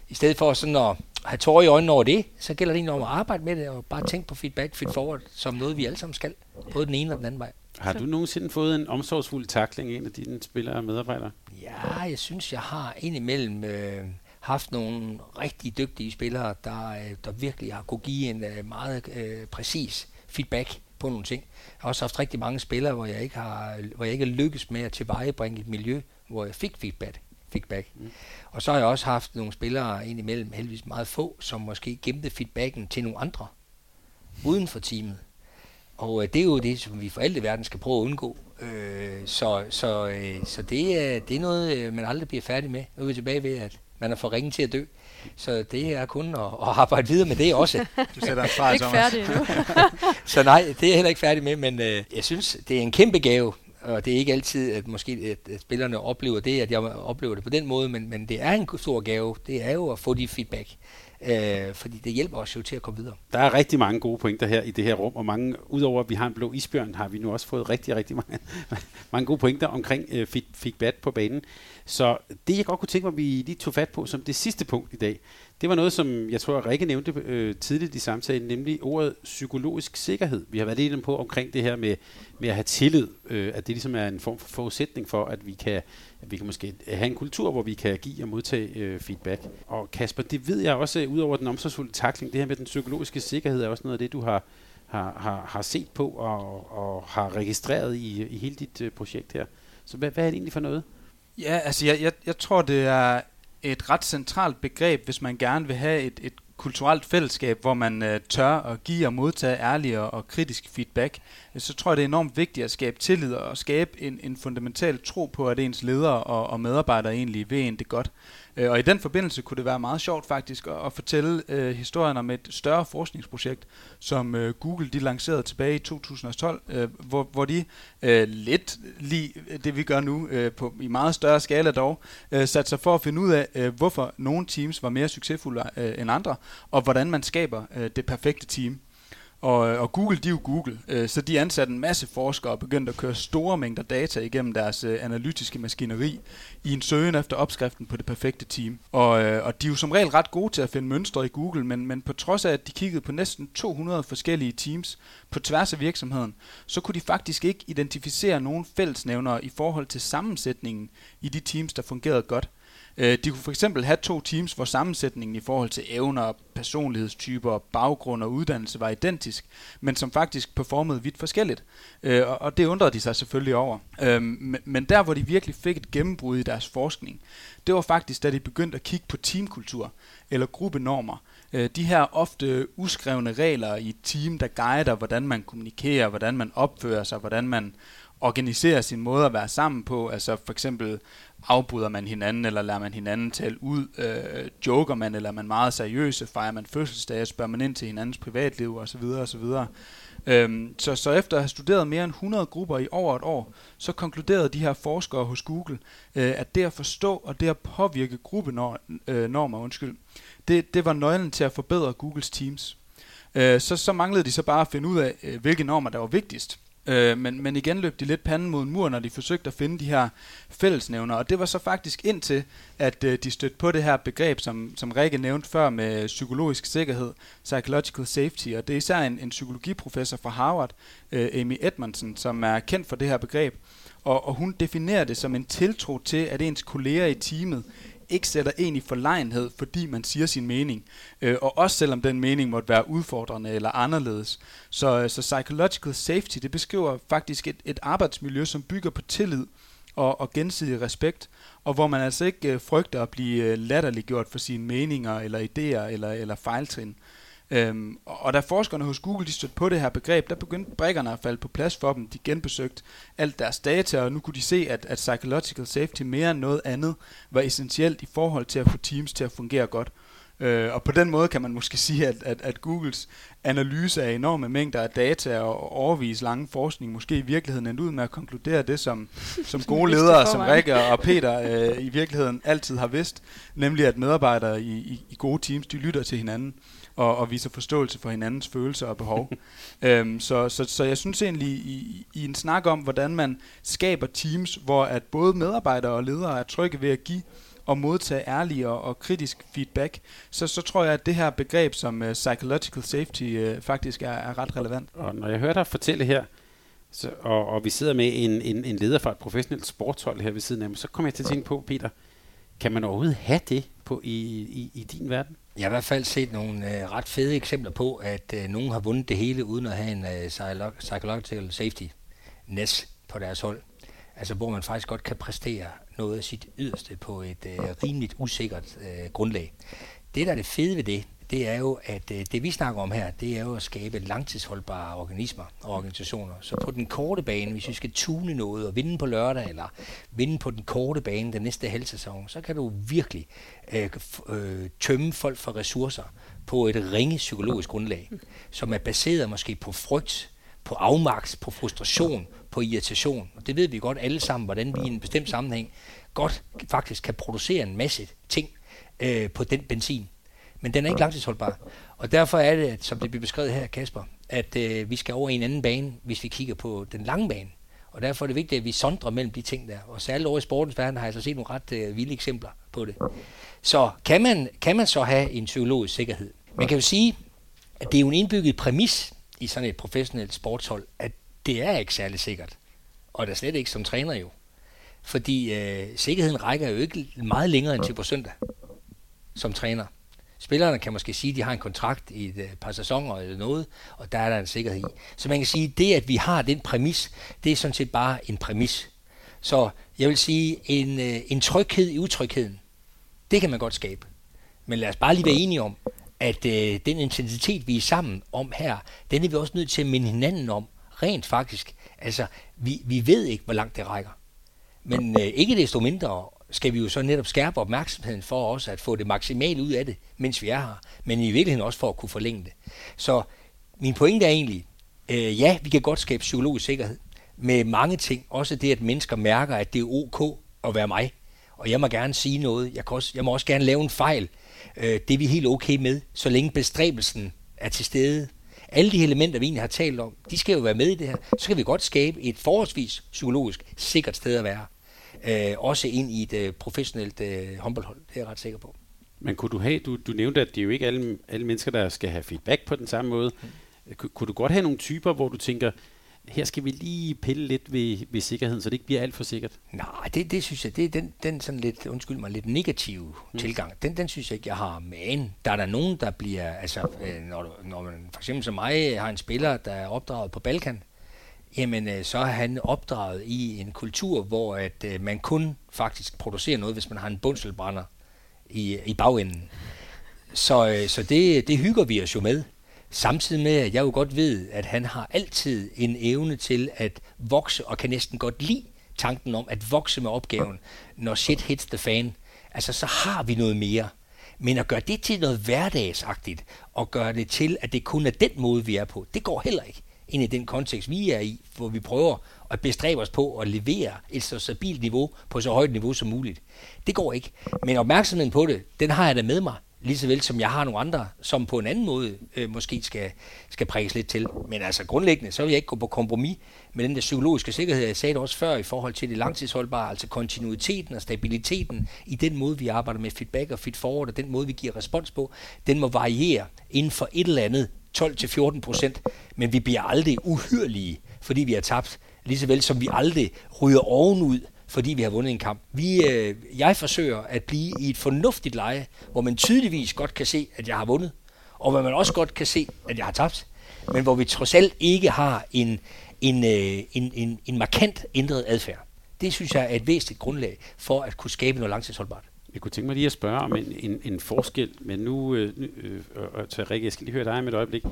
i stedet for sådan at have tårer i øjnene over det, så gælder det egentlig om at arbejde med det, og bare tænke på feedback, feed forward, som noget vi alle sammen skal, både den ene og den anden vej. Har du nogensinde fået en omsorgsfuld takling af en af dine spillere og medarbejdere? Ja, jeg synes, jeg har indimellem øh, haft nogle rigtig dygtige spillere, der, øh, der virkelig har kunne give en øh, meget øh, præcis feedback på nogle ting. Jeg har også haft rigtig mange spillere, hvor jeg ikke har, hvor jeg ikke har lykkes med at tilvejebringe et miljø, hvor jeg fik feedback feedback. Mm. Og så har jeg også haft nogle spillere indimellem, heldigvis meget få, som måske gemte feedbacken til nogle andre uden for teamet. Og øh, det er jo det, som vi for alt i verden skal prøve at undgå. Øh, så så, øh, så det, er, det er noget, øh, man aldrig bliver færdig med. Nu er vi tilbage ved, at man er for ringe til at dø. Så det er kun at, at arbejde videre med det også. Du sætter en fra, Ikke færdig endnu. så nej, det er jeg heller ikke færdig med, men øh, jeg synes, det er en kæmpe gave, og det er ikke altid, at måske at spillerne oplever det, at jeg oplever det på den måde, men, men det er en stor gave. Det er jo at få de feedback, øh, fordi det hjælper os jo til at komme videre. Der er rigtig mange gode pointer her i det her rum, og mange, udover at vi har en blå isbjørn, har vi nu også fået rigtig, rigtig mange, mange gode pointer omkring øh, feedback på banen. Så det, jeg godt kunne tænke mig, at vi lige tog fat på som det sidste punkt i dag, det var noget, som jeg tror, Rikke nævnte øh, tidligt i samtalen, nemlig ordet psykologisk sikkerhed. Vi har været lidt på omkring det her med, med at have tillid, øh, at det ligesom er en form for forudsætning for, at vi kan, at vi kan måske have en kultur, hvor vi kan give og modtage øh, feedback. Og Kasper, det ved jeg også, øh, ud over den omsorgsfulde takling, det her med den psykologiske sikkerhed er også noget af det, du har, har, har, har set på og, og har registreret i, i hele dit øh, projekt her. Så hvad, hvad er det egentlig for noget? Ja, altså jeg, jeg, jeg tror, det er et ret centralt begreb, hvis man gerne vil have et, et kulturelt fællesskab, hvor man øh, tør at give og modtage ærlig og, og kritisk feedback, øh, så tror jeg, det er enormt vigtigt at skabe tillid og skabe en, en fundamental tro på, at ens ledere og, og medarbejdere egentlig vil en det godt. Øh, og i den forbindelse kunne det være meget sjovt faktisk at, at fortælle øh, historien om et større forskningsprojekt, som øh, Google de lancerede tilbage i 2012, øh, hvor, hvor de øh, lidt lige det vi gør nu, øh, på, i meget større skala dog, øh, satte sig for at finde ud af, øh, hvorfor nogle teams var mere succesfulde øh, end andre, og hvordan man skaber øh, det perfekte team. Og, øh, og Google, de er jo Google, øh, så de ansatte en masse forskere og begyndte at køre store mængder data igennem deres øh, analytiske maskineri i en søgen efter opskriften på det perfekte team. Og, øh, og de er jo som regel ret gode til at finde mønstre i Google, men, men på trods af, at de kiggede på næsten 200 forskellige teams på tværs af virksomheden, så kunne de faktisk ikke identificere nogen fællesnævnere i forhold til sammensætningen i de teams, der fungerede godt. Øh, de kunne for eksempel have to teams, hvor sammensætningen i forhold til evner, personlighedstyper, baggrund og uddannelse var identisk, men som faktisk performede vidt forskelligt. Øh, og det undrede de sig selvfølgelig over. Øh, men der, hvor de virkelig fik et gennembrud i deres forskning, det var faktisk, da de begyndte at kigge på teamkultur eller gruppenormer. Øh, de her ofte uskrevne regler i et team, der guider, hvordan man kommunikerer, hvordan man opfører sig, hvordan man organiserer sin måde at være sammen på. Altså for eksempel afbryder man hinanden, eller lader man hinanden tale ud, øh, joker man, eller er man meget seriøse, fejrer man fødselsdage, spørger man ind til hinandens privatliv osv. osv. Øhm, så, så efter at have studeret mere end 100 grupper i over et år, så konkluderede de her forskere hos Google, øh, at det at forstå og det at påvirke gruppenormer, øh, undskyld, det, det var nøglen til at forbedre Googles teams. Øh, så, så manglede de så bare at finde ud af, øh, hvilke normer der var vigtigst. Øh, men, men igen løb de lidt panden mod en mur, når de forsøgte at finde de her fællesnævner. Og det var så faktisk indtil, at øh, de stødte på det her begreb, som, som Rikke nævnte før med psykologisk sikkerhed, psychological safety. Og det er især en, en psykologiprofessor fra Harvard, øh, Amy Edmondson, som er kendt for det her begreb. Og, og hun definerer det som en tiltro til, at ens kolleger i teamet ikke sætter en i forlegenhed, fordi man siger sin mening. Øh, og også selvom den mening måtte være udfordrende eller anderledes. Så, øh, så psychological safety, det beskriver faktisk et, et arbejdsmiljø, som bygger på tillid og, og gensidig respekt, og hvor man altså ikke øh, frygter at blive øh, latterliggjort for sine meninger eller idéer eller, eller fejltrin. Øhm, og da forskerne hos Google de stødte på det her begreb, der begyndte brækkerne at falde på plads for dem. De genbesøgte alt deres data, og nu kunne de se, at, at psychological safety mere end noget andet var essentielt i forhold til at få teams til at fungere godt. Øh, og på den måde kan man måske sige, at, at, at Googles analyse af enorme mængder af data og overvis lange forskning måske i virkeligheden endte ud med at konkludere det, som, som gode ledere, som Rikke og Peter øh, i virkeligheden altid har vidst, nemlig at medarbejdere i, i, i gode teams, de lytter til hinanden og, og viser forståelse for hinandens følelser og behov. øhm, så, så, så jeg synes egentlig, i, i en snak om, hvordan man skaber teams, hvor at både medarbejdere og ledere er trygge ved at give og modtage ærlig og, og kritisk feedback, så, så tror jeg, at det her begreb som uh, psychological safety uh, faktisk er, er ret relevant. Og når jeg hører dig fortælle her, så, og, og vi sidder med en, en, en leder fra et professionelt sportshold her ved siden af mig, så kommer jeg til at tænke på, Peter, kan man overhovedet have det på i, i, i din verden? Jeg har i hvert fald set nogle øh, ret fede eksempler på, at øh, nogen har vundet det hele uden at have en øh, psychological safety næs på deres hold. Altså hvor man faktisk godt kan præstere noget af sit yderste på et øh, rimeligt usikkert øh, grundlag. Det, der er det fede ved det, det er jo, at øh, det vi snakker om her, det er jo at skabe langtidsholdbare organismer og organisationer. Så på den korte bane, hvis vi skal tune noget og vinde på lørdag, eller vinde på den korte bane den næste halvsæson, så kan du virkelig øh, øh, tømme folk for ressourcer på et ringe psykologisk grundlag, som er baseret måske på frygt, på afmagt, på frustration, på irritation. Og det ved vi godt alle sammen, hvordan vi i en bestemt sammenhæng godt faktisk kan producere en masse ting øh, på den benzin men den er ikke langtidsholdbar. Og derfor er det, som det bliver beskrevet her, Kasper, at øh, vi skal over i en anden bane, hvis vi kigger på den lange bane. Og derfor er det vigtigt, at vi sondrer mellem de ting der. Og særligt over i sportens verden har jeg så set nogle ret øh, vilde eksempler på det. Så kan man, kan man så have en psykologisk sikkerhed? Man kan jo sige, at det er jo en indbygget præmis i sådan et professionelt sportshold, at det er ikke særlig sikkert. Og der slet ikke som træner jo. Fordi øh, sikkerheden rækker jo ikke meget længere end til på søndag som træner. Spillerne kan måske sige, at de har en kontrakt i et øh, par sæsoner eller noget, og der er der en sikkerhed i. Så man kan sige, at det, at vi har den præmis, det er sådan set bare en præmis. Så jeg vil sige, en, øh, en tryghed i utrygheden, det kan man godt skabe. Men lad os bare lige være enige om, at øh, den intensitet, vi er sammen om her, den er vi også nødt til at minde hinanden om, rent faktisk. Altså, vi, vi ved ikke, hvor langt det rækker. Men øh, ikke desto mindre, skal vi jo så netop skærpe opmærksomheden for os at få det maksimalt ud af det, mens vi er her, men i virkeligheden også for at kunne forlænge det. Så min pointe er egentlig, øh, ja, vi kan godt skabe psykologisk sikkerhed med mange ting. Også det, at mennesker mærker, at det er ok at være mig. Og jeg må gerne sige noget. Jeg, kan også, jeg må også gerne lave en fejl. Øh, det er vi helt okay med, så længe bestræbelsen er til stede. Alle de elementer, vi egentlig har talt om, de skal jo være med i det her. Så kan vi godt skabe et forholdsvis psykologisk sikkert sted at være. Øh, også ind i et øh, professionelt øh, håndboldhold, det er jeg ret sikker på. Men kunne du have, du, du nævnte, at det er jo ikke alle, alle mennesker, der skal have feedback på den samme måde. Mm. Kunne du godt have nogle typer, hvor du tænker, her skal vi lige pille lidt ved, ved sikkerheden, så det ikke bliver alt for sikkert? Nej, det, det synes jeg, det er den, den sådan lidt, undskyld mig, lidt negative mm. tilgang. Den, den synes jeg ikke, jeg har. Men der er der nogen, der bliver, altså øh, når, når man for eksempel som mig har en spiller, der er opdraget på Balkan, jamen øh, så er han opdraget i en kultur, hvor at øh, man kun faktisk producerer noget, hvis man har en bundselbrænder i, i bagenden. Så, øh, så det, det hygger vi os jo med. Samtidig med, at jeg jo godt ved, at han har altid en evne til at vokse, og kan næsten godt lide tanken om at vokse med opgaven, når shit hits the fan. Altså, så har vi noget mere. Men at gøre det til noget hverdagsagtigt, og gøre det til, at det kun er den måde, vi er på, det går heller ikke ind i den kontekst, vi er i, hvor vi prøver at bestræbe os på at levere et så stabilt niveau på så højt niveau som muligt. Det går ikke. Men opmærksomheden på det, den har jeg da med mig lige så vel som jeg har nogle andre, som på en anden måde øh, måske skal, skal prikkes lidt til. Men altså grundlæggende, så vil jeg ikke gå på kompromis med den der psykologiske sikkerhed. Jeg sagde det også før i forhold til det langtidsholdbare, altså kontinuiteten og stabiliteten i den måde, vi arbejder med feedback og feed forward, og den måde, vi giver respons på, den må variere inden for et eller andet 12-14 procent, men vi bliver aldrig uhyrlige, fordi vi har tabt, lige så vel som vi aldrig ryger ovenud, fordi vi har vundet en kamp. Vi, øh, jeg forsøger at blive i et fornuftigt leje, hvor man tydeligvis godt kan se, at jeg har vundet, og hvor man også godt kan se, at jeg har tabt, men hvor vi trods alt ikke har en, en, øh, en, en, en markant ændret adfærd. Det synes jeg er et væsentligt grundlag for at kunne skabe noget langtidsholdbart. Jeg kunne tænke mig lige at spørge om en, en, en forskel, men nu, øh, øh, øh, Rikke, jeg skal lige høre dig med et øjeblik.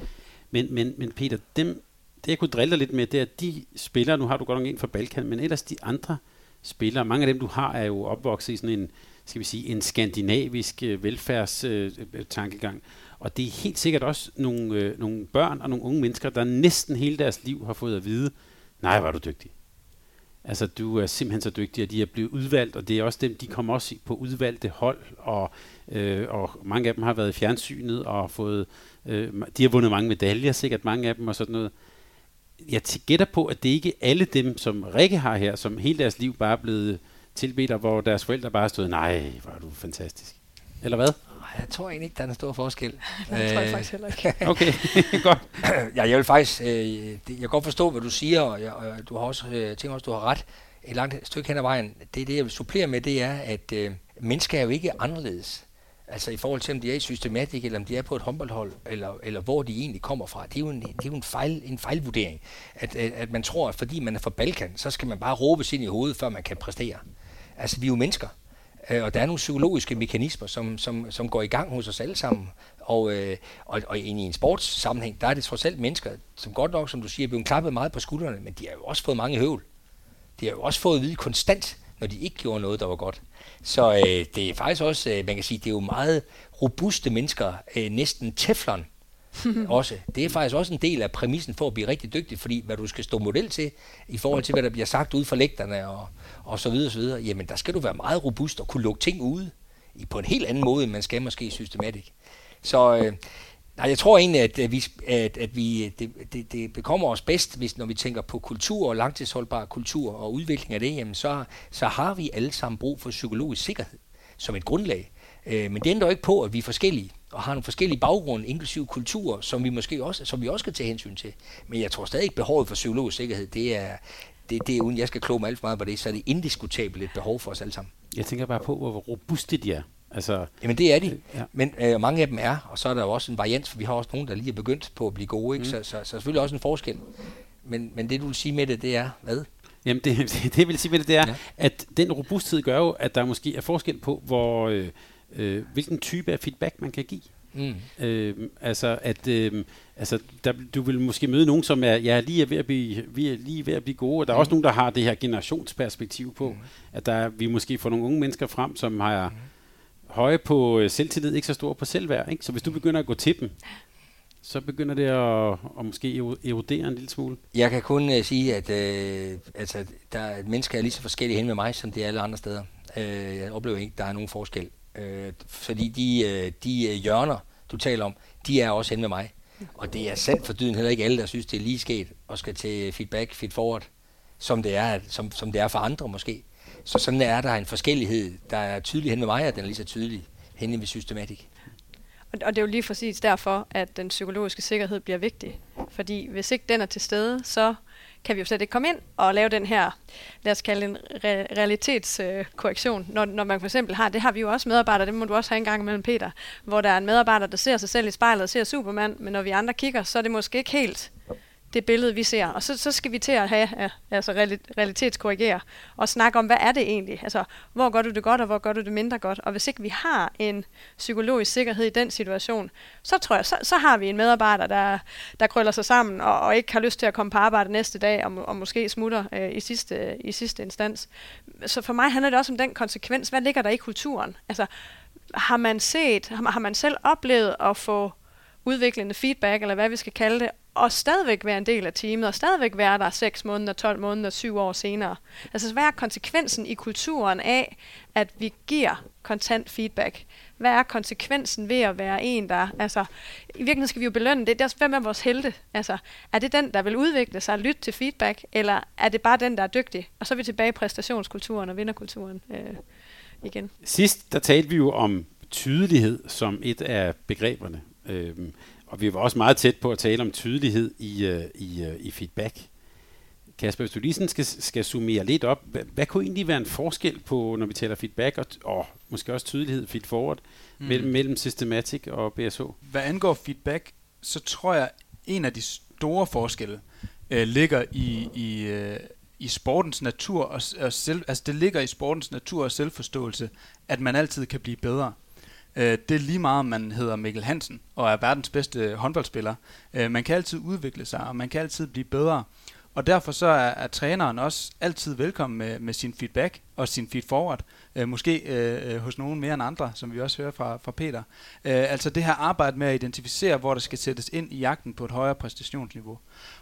Men, men, men Peter, dem, det jeg kunne drille dig lidt med, det er, at de spillere, nu har du godt nok en fra Balkan, men ellers de andre spillere, mange af dem du har, er jo opvokset i sådan en, skal vi sige, en skandinavisk øh, velfærdstankegang. Øh, og det er helt sikkert også nogle, øh, nogle børn og nogle unge mennesker, der næsten hele deres liv har fået at vide, nej, var du dygtig. Altså, du er simpelthen så dygtig, at de er blevet udvalgt, og det er også dem, de kommer også på udvalgte hold, og, øh, og mange af dem har været i fjernsynet og fået, øh, de har vundet mange medaljer, sikkert mange af dem og sådan noget. Jeg gætter på, at det ikke er alle dem, som Rikke har her, som hele deres liv bare er blevet tilbedt, og hvor deres forældre bare stod, nej, hvor er du fantastisk. Eller hvad? Jeg tror egentlig ikke, der er en stor forskel. det tror jeg øh, faktisk heller ikke. okay, godt. ja, jeg vil faktisk, øh, det, jeg kan godt forstå, hvad du siger, og, jeg, og du har også, øh, tænker også, du har ret et langt stykke hen ad vejen. Det, det jeg vil supplere med, det er, at øh, mennesker er jo ikke anderledes. Altså i forhold til, om de er i systematik, eller om de er på et håndboldhold, eller, eller hvor de egentlig kommer fra. Det er jo en, det er jo en, fejl, en fejlvurdering. At, at, at man tror, at fordi man er fra Balkan, så skal man bare råbe ind i hovedet, før man kan præstere. Altså vi er jo mennesker. Øh, og der er nogle psykologiske mekanismer, som, som, som går i gang hos os alle sammen. Og, øh, og, og i en sportssammenhæng, der er det trods alt mennesker, som godt nok, som du siger, er blevet klappet meget på skuldrene, men de har jo også fået mange høvl. De har jo også fået at vide konstant, når de ikke gjorde noget, der var godt. Så øh, det er faktisk også, øh, man kan sige, det er jo meget robuste mennesker, øh, næsten teflon også. Det er faktisk også en del af præmissen for at blive rigtig dygtig, fordi hvad du skal stå model til, i forhold til hvad der bliver sagt ude for lægterne og, og så videre, så videre, jamen der skal du være meget robust og kunne lukke ting ude på en helt anden måde, end man skal måske systematisk. Så øh, nej, jeg tror egentlig, at, vi, at, at vi det, det, det bekommer os bedst, hvis når vi tænker på kultur og langtidsholdbar kultur og udvikling af det, jamen så, så har vi alle sammen brug for psykologisk sikkerhed som et grundlag. Øh, men det ændrer ikke på, at vi er forskellige og har nogle forskellige baggrunde, inklusive kulturer, som vi måske også, som vi også skal tage hensyn til. Men jeg tror stadig, at behovet for psykologisk sikkerhed, det er, det, det er uden jeg skal kloge mig alt for meget på det, så er det indiskutabelt et behov for os alle sammen. Jeg tænker bare på, hvor robuste de er. Altså, Jamen det er de, ja. men øh, mange af dem er, og så er der jo også en variant, for vi har også nogen, der lige er begyndt på at blive gode, ikke? Mm. Så, så, så selvfølgelig også en forskel. Men, men det du vil sige med det, det er hvad? Jamen det, det, det vil sige med det, det er, ja. at den robusthed gør jo, at der måske er forskel på, hvor, øh, øh, hvilken type af feedback man kan give. Mm. Øh, altså, at øh, altså, der, du vil måske møde nogen, som er, ja, lige er ved at blive, vi er lige ved at blive gode, og der er mm. også nogen, der har det her generationsperspektiv på, mm. at der, vi måske får nogle unge mennesker frem, som har mm. høje på øh, selvtillid, ikke så store på selvværd. Ikke? Så hvis du begynder at gå til dem, så begynder det at, at måske erodere en lille smule. Jeg kan kun uh, sige, at uh, altså, der er, mennesker er lige så forskellige hen med mig, som det er alle andre steder. Uh, jeg oplever ikke, at der er nogen forskel. Øh, fordi de, øh, de øh, hjørner, du taler om, de er også hen med mig. Og det er sandt for dyden heller ikke alle, der synes, det er lige sket og skal til feedback, feed forward, som det er, som, som det er for andre måske. Så sådan er der en forskellighed, der er tydelig hen med mig, og den er lige så tydelig hen ved systematik. Og det er jo lige præcis derfor, at den psykologiske sikkerhed bliver vigtig. Fordi hvis ikke den er til stede, så kan vi jo slet ikke komme ind og lave den her, lad os kalde en re- realitetskorrektion. Øh, når, når man for eksempel har, det har vi jo også medarbejdere, det må du også have en gang mellem Peter, hvor der er en medarbejder, der ser sig selv i spejlet og ser Superman, men når vi andre kigger, så er det måske ikke helt det billede, vi ser. Og så, så skal vi til at have, altså realitetskorrigere og snakke om, hvad er det egentlig? Altså, hvor gør du det godt, og hvor gør du det mindre godt? Og hvis ikke vi har en psykologisk sikkerhed i den situation, så tror jeg, så, så har vi en medarbejder, der, der krøller sig sammen og, og ikke har lyst til at komme på arbejde næste dag, og, og måske smutter øh, i, sidste, i sidste instans. Så for mig handler det også om den konsekvens. Hvad ligger der i kulturen? Altså, har man set, har man selv oplevet at få udviklende feedback, eller hvad vi skal kalde det, og stadigvæk være en del af teamet, og stadigvæk være der 6 måneder, 12 måneder, 7 år senere. Altså, hvad er konsekvensen i kulturen af, at vi giver kontant feedback? Hvad er konsekvensen ved at være en, der... Altså, i virkeligheden skal vi jo belønne det. det er hvem er vores helte? Altså, er det den, der vil udvikle sig og lytte til feedback, eller er det bare den, der er dygtig? Og så er vi tilbage i præstationskulturen og vinderkulturen øh, igen. Sidst, der talte vi jo om tydelighed som et af begreberne. Øhm, og vi var også meget tæt på at tale om tydelighed i, uh, i, uh, i feedback. Kasper, hvis du lige sådan skal, skal summere lidt op, hvad, hvad kunne egentlig være en forskel på, når vi taler feedback, og, og måske også tydelighed, feed forward, mm. mellem, mellem systematik og BSH? Hvad angår feedback, så tror jeg, en af de store forskelle øh, ligger i, i, øh, i sportens natur, og, og selv, altså det ligger i sportens natur og selvforståelse, at man altid kan blive bedre. Øh, det er lige meget, om man hedder Mikkel Hansen og er verdens bedste håndboldspiller. Øh, man kan altid udvikle sig, og man kan altid blive bedre. Og derfor så er, er træneren også altid velkommen med, med sin feedback og sin feed forward. Øh, måske øh, øh, hos nogen mere end andre, som vi også hører fra, fra Peter. Øh, altså det her arbejde med at identificere, hvor der skal sættes ind i jagten på et højere præstationsniveau.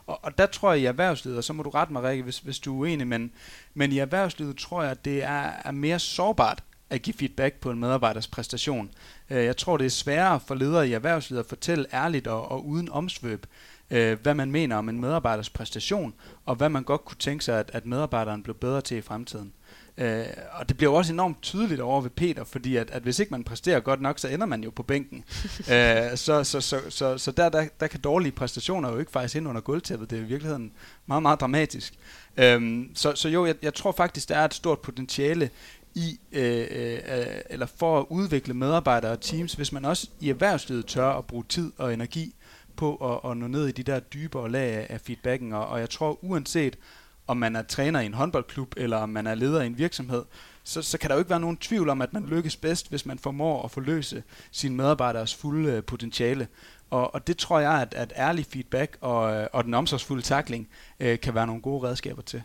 Og, og der tror jeg i erhvervslivet, og så må du rette mig, Rikke, hvis, hvis du er uenig, men, men i erhvervslivet tror jeg, at det er, er mere sårbart at give feedback på en medarbejders præstation. Øh, jeg tror, det er sværere for ledere i erhvervslivet at fortælle ærligt og, og uden omsvøb, øh, hvad man mener om en medarbejders præstation, og hvad man godt kunne tænke sig, at, at medarbejderen blev bedre til i fremtiden. Øh, og det bliver jo også enormt tydeligt over ved Peter, fordi at, at hvis ikke man præsterer godt nok, så ender man jo på bænken. øh, så så, så, så, så der, der, der kan dårlige præstationer jo ikke faktisk ind under gulvtæppet. Det er i virkeligheden meget, meget dramatisk. Øh, så, så jo, jeg, jeg tror faktisk, der er et stort potentiale i, øh, øh, øh, eller for at udvikle medarbejdere og teams, hvis man også i erhvervslivet tør at bruge tid og energi på at, at nå ned i de der dybere lag af feedbacken. Og, og jeg tror uanset om man er træner i en håndboldklub, eller om man er leder i en virksomhed, så, så kan der jo ikke være nogen tvivl om, at man lykkes bedst, hvis man formår at forløse sine medarbejderes fulde øh, potentiale. Og, og det tror jeg, at, at ærlig feedback og, øh, og den omsorgsfulde takling øh, kan være nogle gode redskaber til.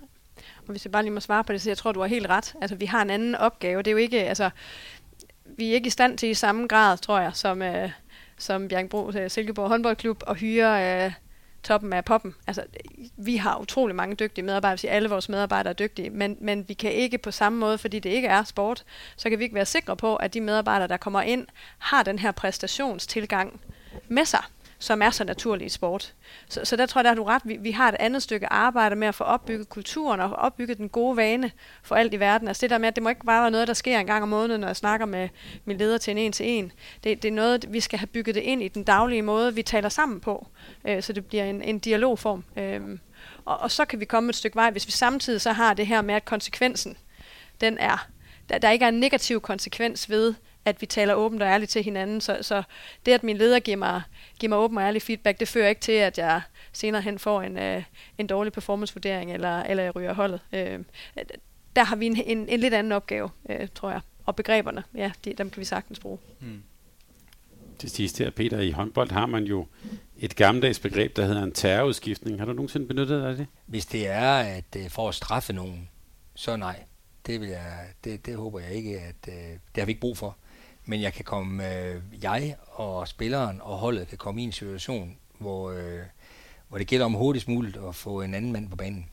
Og hvis jeg bare lige må svare på det, så jeg tror, du har helt ret. Altså, vi har en anden opgave. Det er jo ikke, altså, vi er ikke i stand til i samme grad, tror jeg, som, øh, som Bjergbro øh, Silkeborg håndboldklub at hyre øh, toppen af poppen. Altså, vi har utrolig mange dygtige medarbejdere, så alle vores medarbejdere er dygtige, men, men vi kan ikke på samme måde, fordi det ikke er sport, så kan vi ikke være sikre på, at de medarbejdere, der kommer ind, har den her præstationstilgang med sig som er så naturlig i sport. Så, så der tror jeg, der har du ret. Vi, vi har et andet stykke arbejde med at få opbygget kulturen og opbygget den gode vane for alt i verden. Altså det der med, at det må ikke bare være noget, der sker en gang om måneden, når jeg snakker med min leder til en en til en. Det, det er noget, vi skal have bygget det ind i den daglige måde, vi taler sammen på, øh, så det bliver en, en dialogform. Øh, og, og så kan vi komme et stykke vej, hvis vi samtidig så har det her med, at konsekvensen, den er, der, der ikke er en negativ konsekvens ved, at vi taler åbent og ærligt til hinanden. Så, så det, at min leder giver mig, giver mig åben og ærlig feedback, det fører ikke til, at jeg senere hen får en, øh, en dårlig performancevurdering, eller, eller jeg ryger holdet. Øh, der har vi en, en, en lidt anden opgave, øh, tror jeg. Og begreberne, ja, de, dem kan vi sagtens bruge. Hmm. Til sidst her, Peter, i håndbold har man jo et gammeldags begreb, der hedder en terrorudskiftning. Har du nogensinde benyttet dig af det? Hvis det er at øh, for at straffe nogen, så nej. Det, vil jeg, det, det håber jeg ikke, at øh, det har vi ikke brug for. Men jeg kan komme, øh, jeg og spilleren og holdet kan komme i en situation, hvor, øh, hvor det gælder om hurtigst muligt at få en anden mand på banen.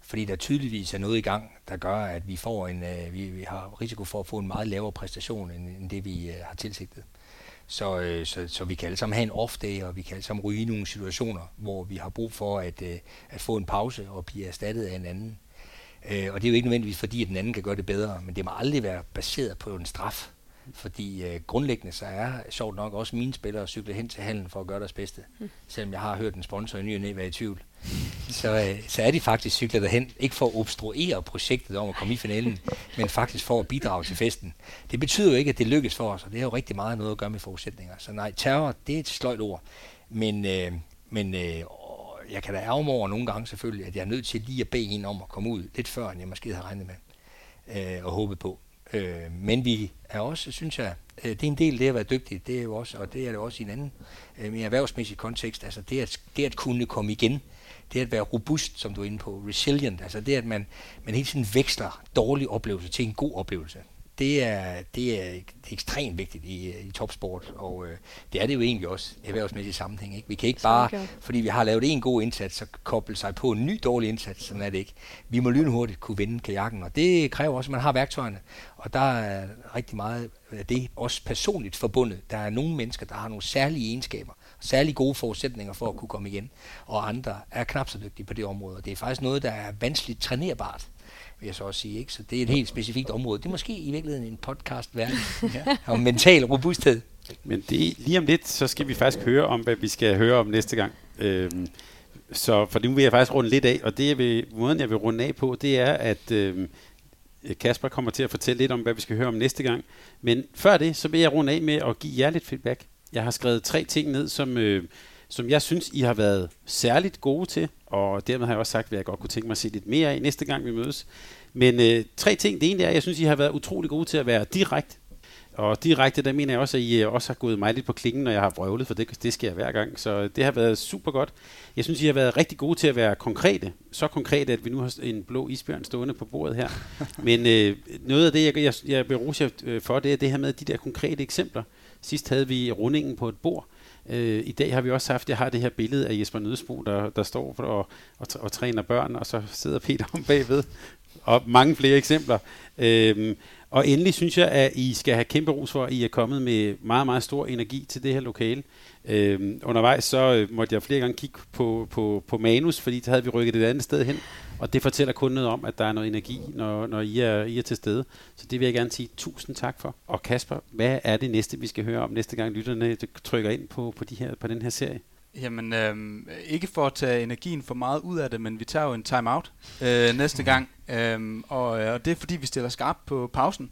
Fordi der tydeligvis er noget i gang, der gør, at vi får en, øh, vi, vi har risiko for at få en meget lavere præstation, end, end det vi øh, har tilsigtet. Så, øh, så, så vi kan alle sammen have en off-day, og vi kan alle sammen ryge i nogle situationer, hvor vi har brug for at, øh, at få en pause og blive erstattet af en anden. Øh, og det er jo ikke nødvendigvis fordi, at den anden kan gøre det bedre, men det må aldrig være baseret på en straf. Fordi øh, grundlæggende så er sjovt nok også mine spillere cykle hen til hallen for at gøre deres bedste. Mm. Selvom jeg har hørt en sponsor i ny og næ være i tvivl. Så, øh, så er de faktisk cyklet derhen, ikke for at obstruere projektet om at komme i finalen, men faktisk for at bidrage til festen. Det betyder jo ikke, at det lykkes for os, og det har jo rigtig meget noget at gøre med forudsætninger. Så nej, terror, det er et sløjt ord. Men, øh, men øh, jeg kan da ærge mig over nogle gange selvfølgelig, at jeg er nødt til lige at bede en om at komme ud lidt før, end jeg måske havde regnet med øh, og håbet på. Øh, men vi er også, synes jeg, øh, det er en del af det at være dygtig, det er jo også, og det er det også i en anden øh, mere erhvervsmæssig kontekst, altså det at, det at kunne komme igen, det at være robust, som du er inde på, resilient, altså det at man, man hele tiden veksler dårlige oplevelser til en god oplevelse det er, det er, ekstremt vigtigt i, i topsport, og øh, det er det jo egentlig også i erhvervsmæssig sammenhæng. Ikke? Vi kan ikke bare, fordi vi har lavet en god indsats, så koble sig på en ny dårlig indsats, sådan er det ikke. Vi må lynhurtigt kunne vinde kajakken, og det kræver også, at man har værktøjerne, og der er rigtig meget af det også personligt forbundet. Der er nogle mennesker, der har nogle særlige egenskaber, særlig gode forudsætninger for at kunne komme igen, og andre er knap så dygtige på det område. Det er faktisk noget, der er vanskeligt trænerbart vil jeg så også sige. Ikke? Så det er et helt specifikt område. Det er måske i virkeligheden en podcast verden ja. om mental robusthed. Men det, lige om lidt, så skal vi faktisk høre om, hvad vi skal høre om næste gang. Øhm, så for nu vil jeg faktisk runde lidt af, og det jeg vil, måden, jeg vil runde af på, det er, at øhm, Kasper kommer til at fortælle lidt om, hvad vi skal høre om næste gang. Men før det, så vil jeg runde af med at give jer lidt feedback. Jeg har skrevet tre ting ned, som, øh, som jeg synes, I har været særligt gode til, og dermed har jeg også sagt, at jeg godt kunne tænke mig at se lidt mere af næste gang, vi mødes. Men øh, tre ting. Det ene er, at jeg synes, I har været utrolig gode til at være direkte. Og direkte, der mener jeg også, at I øh, også har gået mig lidt på klingen, når jeg har vrøvlet, for det, det sker hver gang. Så det har været super godt. Jeg synes, I har været rigtig gode til at være konkrete. Så konkrete, at vi nu har en blå isbjørn stående på bordet her. Men øh, noget af det, jeg, jeg, jeg vil rose jer øh, for, det er det her med de der konkrete eksempler. Sidst havde vi rundingen på et bord, Øh, I dag har vi også haft, jeg har det her billede af Jesper Nødsbo, der, der står og, og, og træner børn, og så sidder Peter om bagved, og mange flere eksempler. Øh, og endelig synes jeg, at I skal have kæmpe ros for, at I er kommet med meget, meget stor energi til det her lokale. Øhm, undervejs så øh, måtte jeg flere gange kigge på, på, på manus, fordi så havde vi rykket et andet sted hen. Og det fortæller kun noget om, at der er noget energi, når, når I, er, I er til stede. Så det vil jeg gerne sige tusind tak for. Og Kasper, hvad er det næste, vi skal høre om næste gang lytterne trykker ind på, på, de her, på den her serie? Jamen, øh, ikke for at tage energien for meget ud af det, men vi tager jo en time-out øh, næste gang. Øhm, øh, og, og det er fordi, vi stiller skarpt på pausen.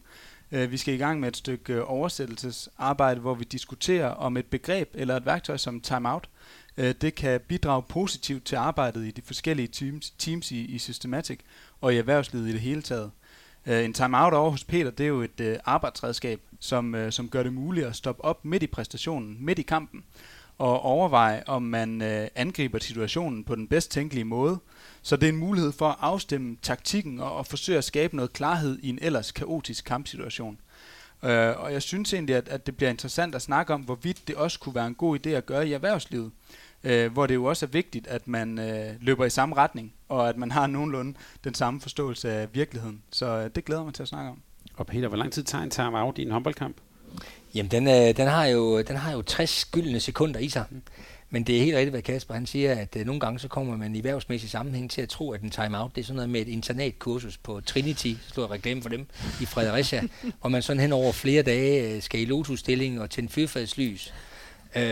Øh, vi skal i gang med et stykke øh, oversættelsesarbejde, hvor vi diskuterer om et begreb eller et værktøj som time-out Øh, det kan bidrage positivt til arbejdet i de forskellige teams, teams i, i Systematic og i erhvervslivet i det hele taget. Øh, en timeout over hos Peter, det er jo et øh, arbejdsredskab, som, som gør det muligt at stoppe op midt i præstationen, midt i kampen, og overveje, om man angriber situationen på den bedst tænkelige måde. Så det er en mulighed for at afstemme taktikken og, og forsøge at skabe noget klarhed i en ellers kaotisk kampsituation. Øh, og jeg synes egentlig, at, at det bliver interessant at snakke om, hvorvidt det også kunne være en god idé at gøre i erhvervslivet øh, hvor det jo også er vigtigt, at man øh, løber i samme retning, og at man har nogenlunde den samme forståelse af virkeligheden. Så øh, det glæder mig til at snakke om. Og Peter, hvor lang tid tager en time-out i en håndboldkamp? Jamen, den, øh, den, har jo, den har jo 60 gyldne sekunder i sig. Men det er helt rigtigt, hvad Kasper han siger, at øh, nogle gange så kommer man i erhvervsmæssig sammenhæng til at tro, at en time-out, det er sådan noget med et internatkursus på Trinity, så slår jeg reklame for dem, i Fredericia, hvor man sådan hen over flere dage øh, skal i lotusstilling og tænde fyrfadslys Øh,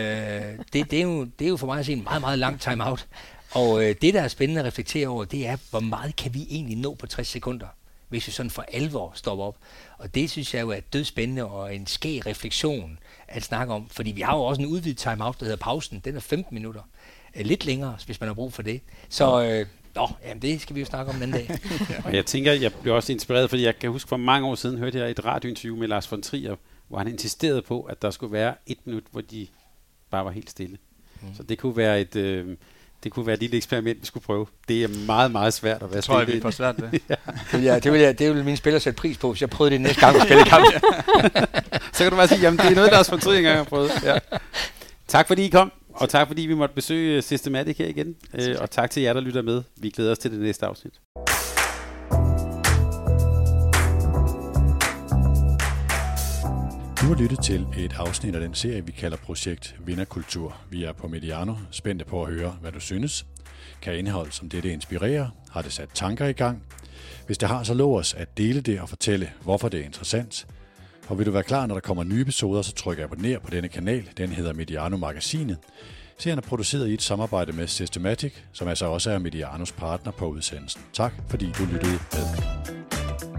det, det, er jo, det er jo for mig at se en meget, meget lang timeout. Og øh, det, der er spændende at reflektere over, det er, hvor meget kan vi egentlig nå på 60 sekunder, hvis vi sådan for alvor stopper op. Og det synes jeg jo er dødspændende og en skæg refleksion at snakke om. Fordi vi har jo også en udvidet timeout, der hedder pausen. Den er 15 minutter. Øh, lidt længere, hvis man har brug for det. Så øh, Nå, jamen det skal vi jo snakke om den dag. og jeg tænker, jeg blev også inspireret, fordi jeg kan huske for mange år siden, hørte jeg et radiointerview med Lars von Trier, hvor han insisterede på, at der skulle være et minut, hvor de bare var helt stille. Mm. Så det kunne være et... Øh, det kunne være et lille eksperiment, vi skulle prøve. Det er meget, meget svært at være Det tror jeg, vi er for svært det. Det vil, jeg, det, vil jeg, det vil mine spillere sætte pris på, hvis jeg prøvede det næste gang at spille kamp. Så kan du bare sige, jamen det er noget, der er fortrydning, jeg har prøvet. Ja. Tak fordi I kom, og tak fordi vi måtte besøge Systematic her igen. Øh, og tak til jer, der lytter med. Vi glæder os til det næste afsnit. Du har lyttet til et afsnit af den serie, vi kalder Projekt Vinderkultur. Vi er på Mediano, spændte på at høre, hvad du synes. Kan indhold som dette inspirere? Har det sat tanker i gang? Hvis det har, så lov os at dele det og fortælle, hvorfor det er interessant. Og vil du være klar, når der kommer nye episoder, så tryk abonner på denne kanal. Den hedder Mediano Magasinet. Serien er produceret i et samarbejde med Systematic, som altså også er Medianos partner på udsendelsen. Tak fordi du lyttede med.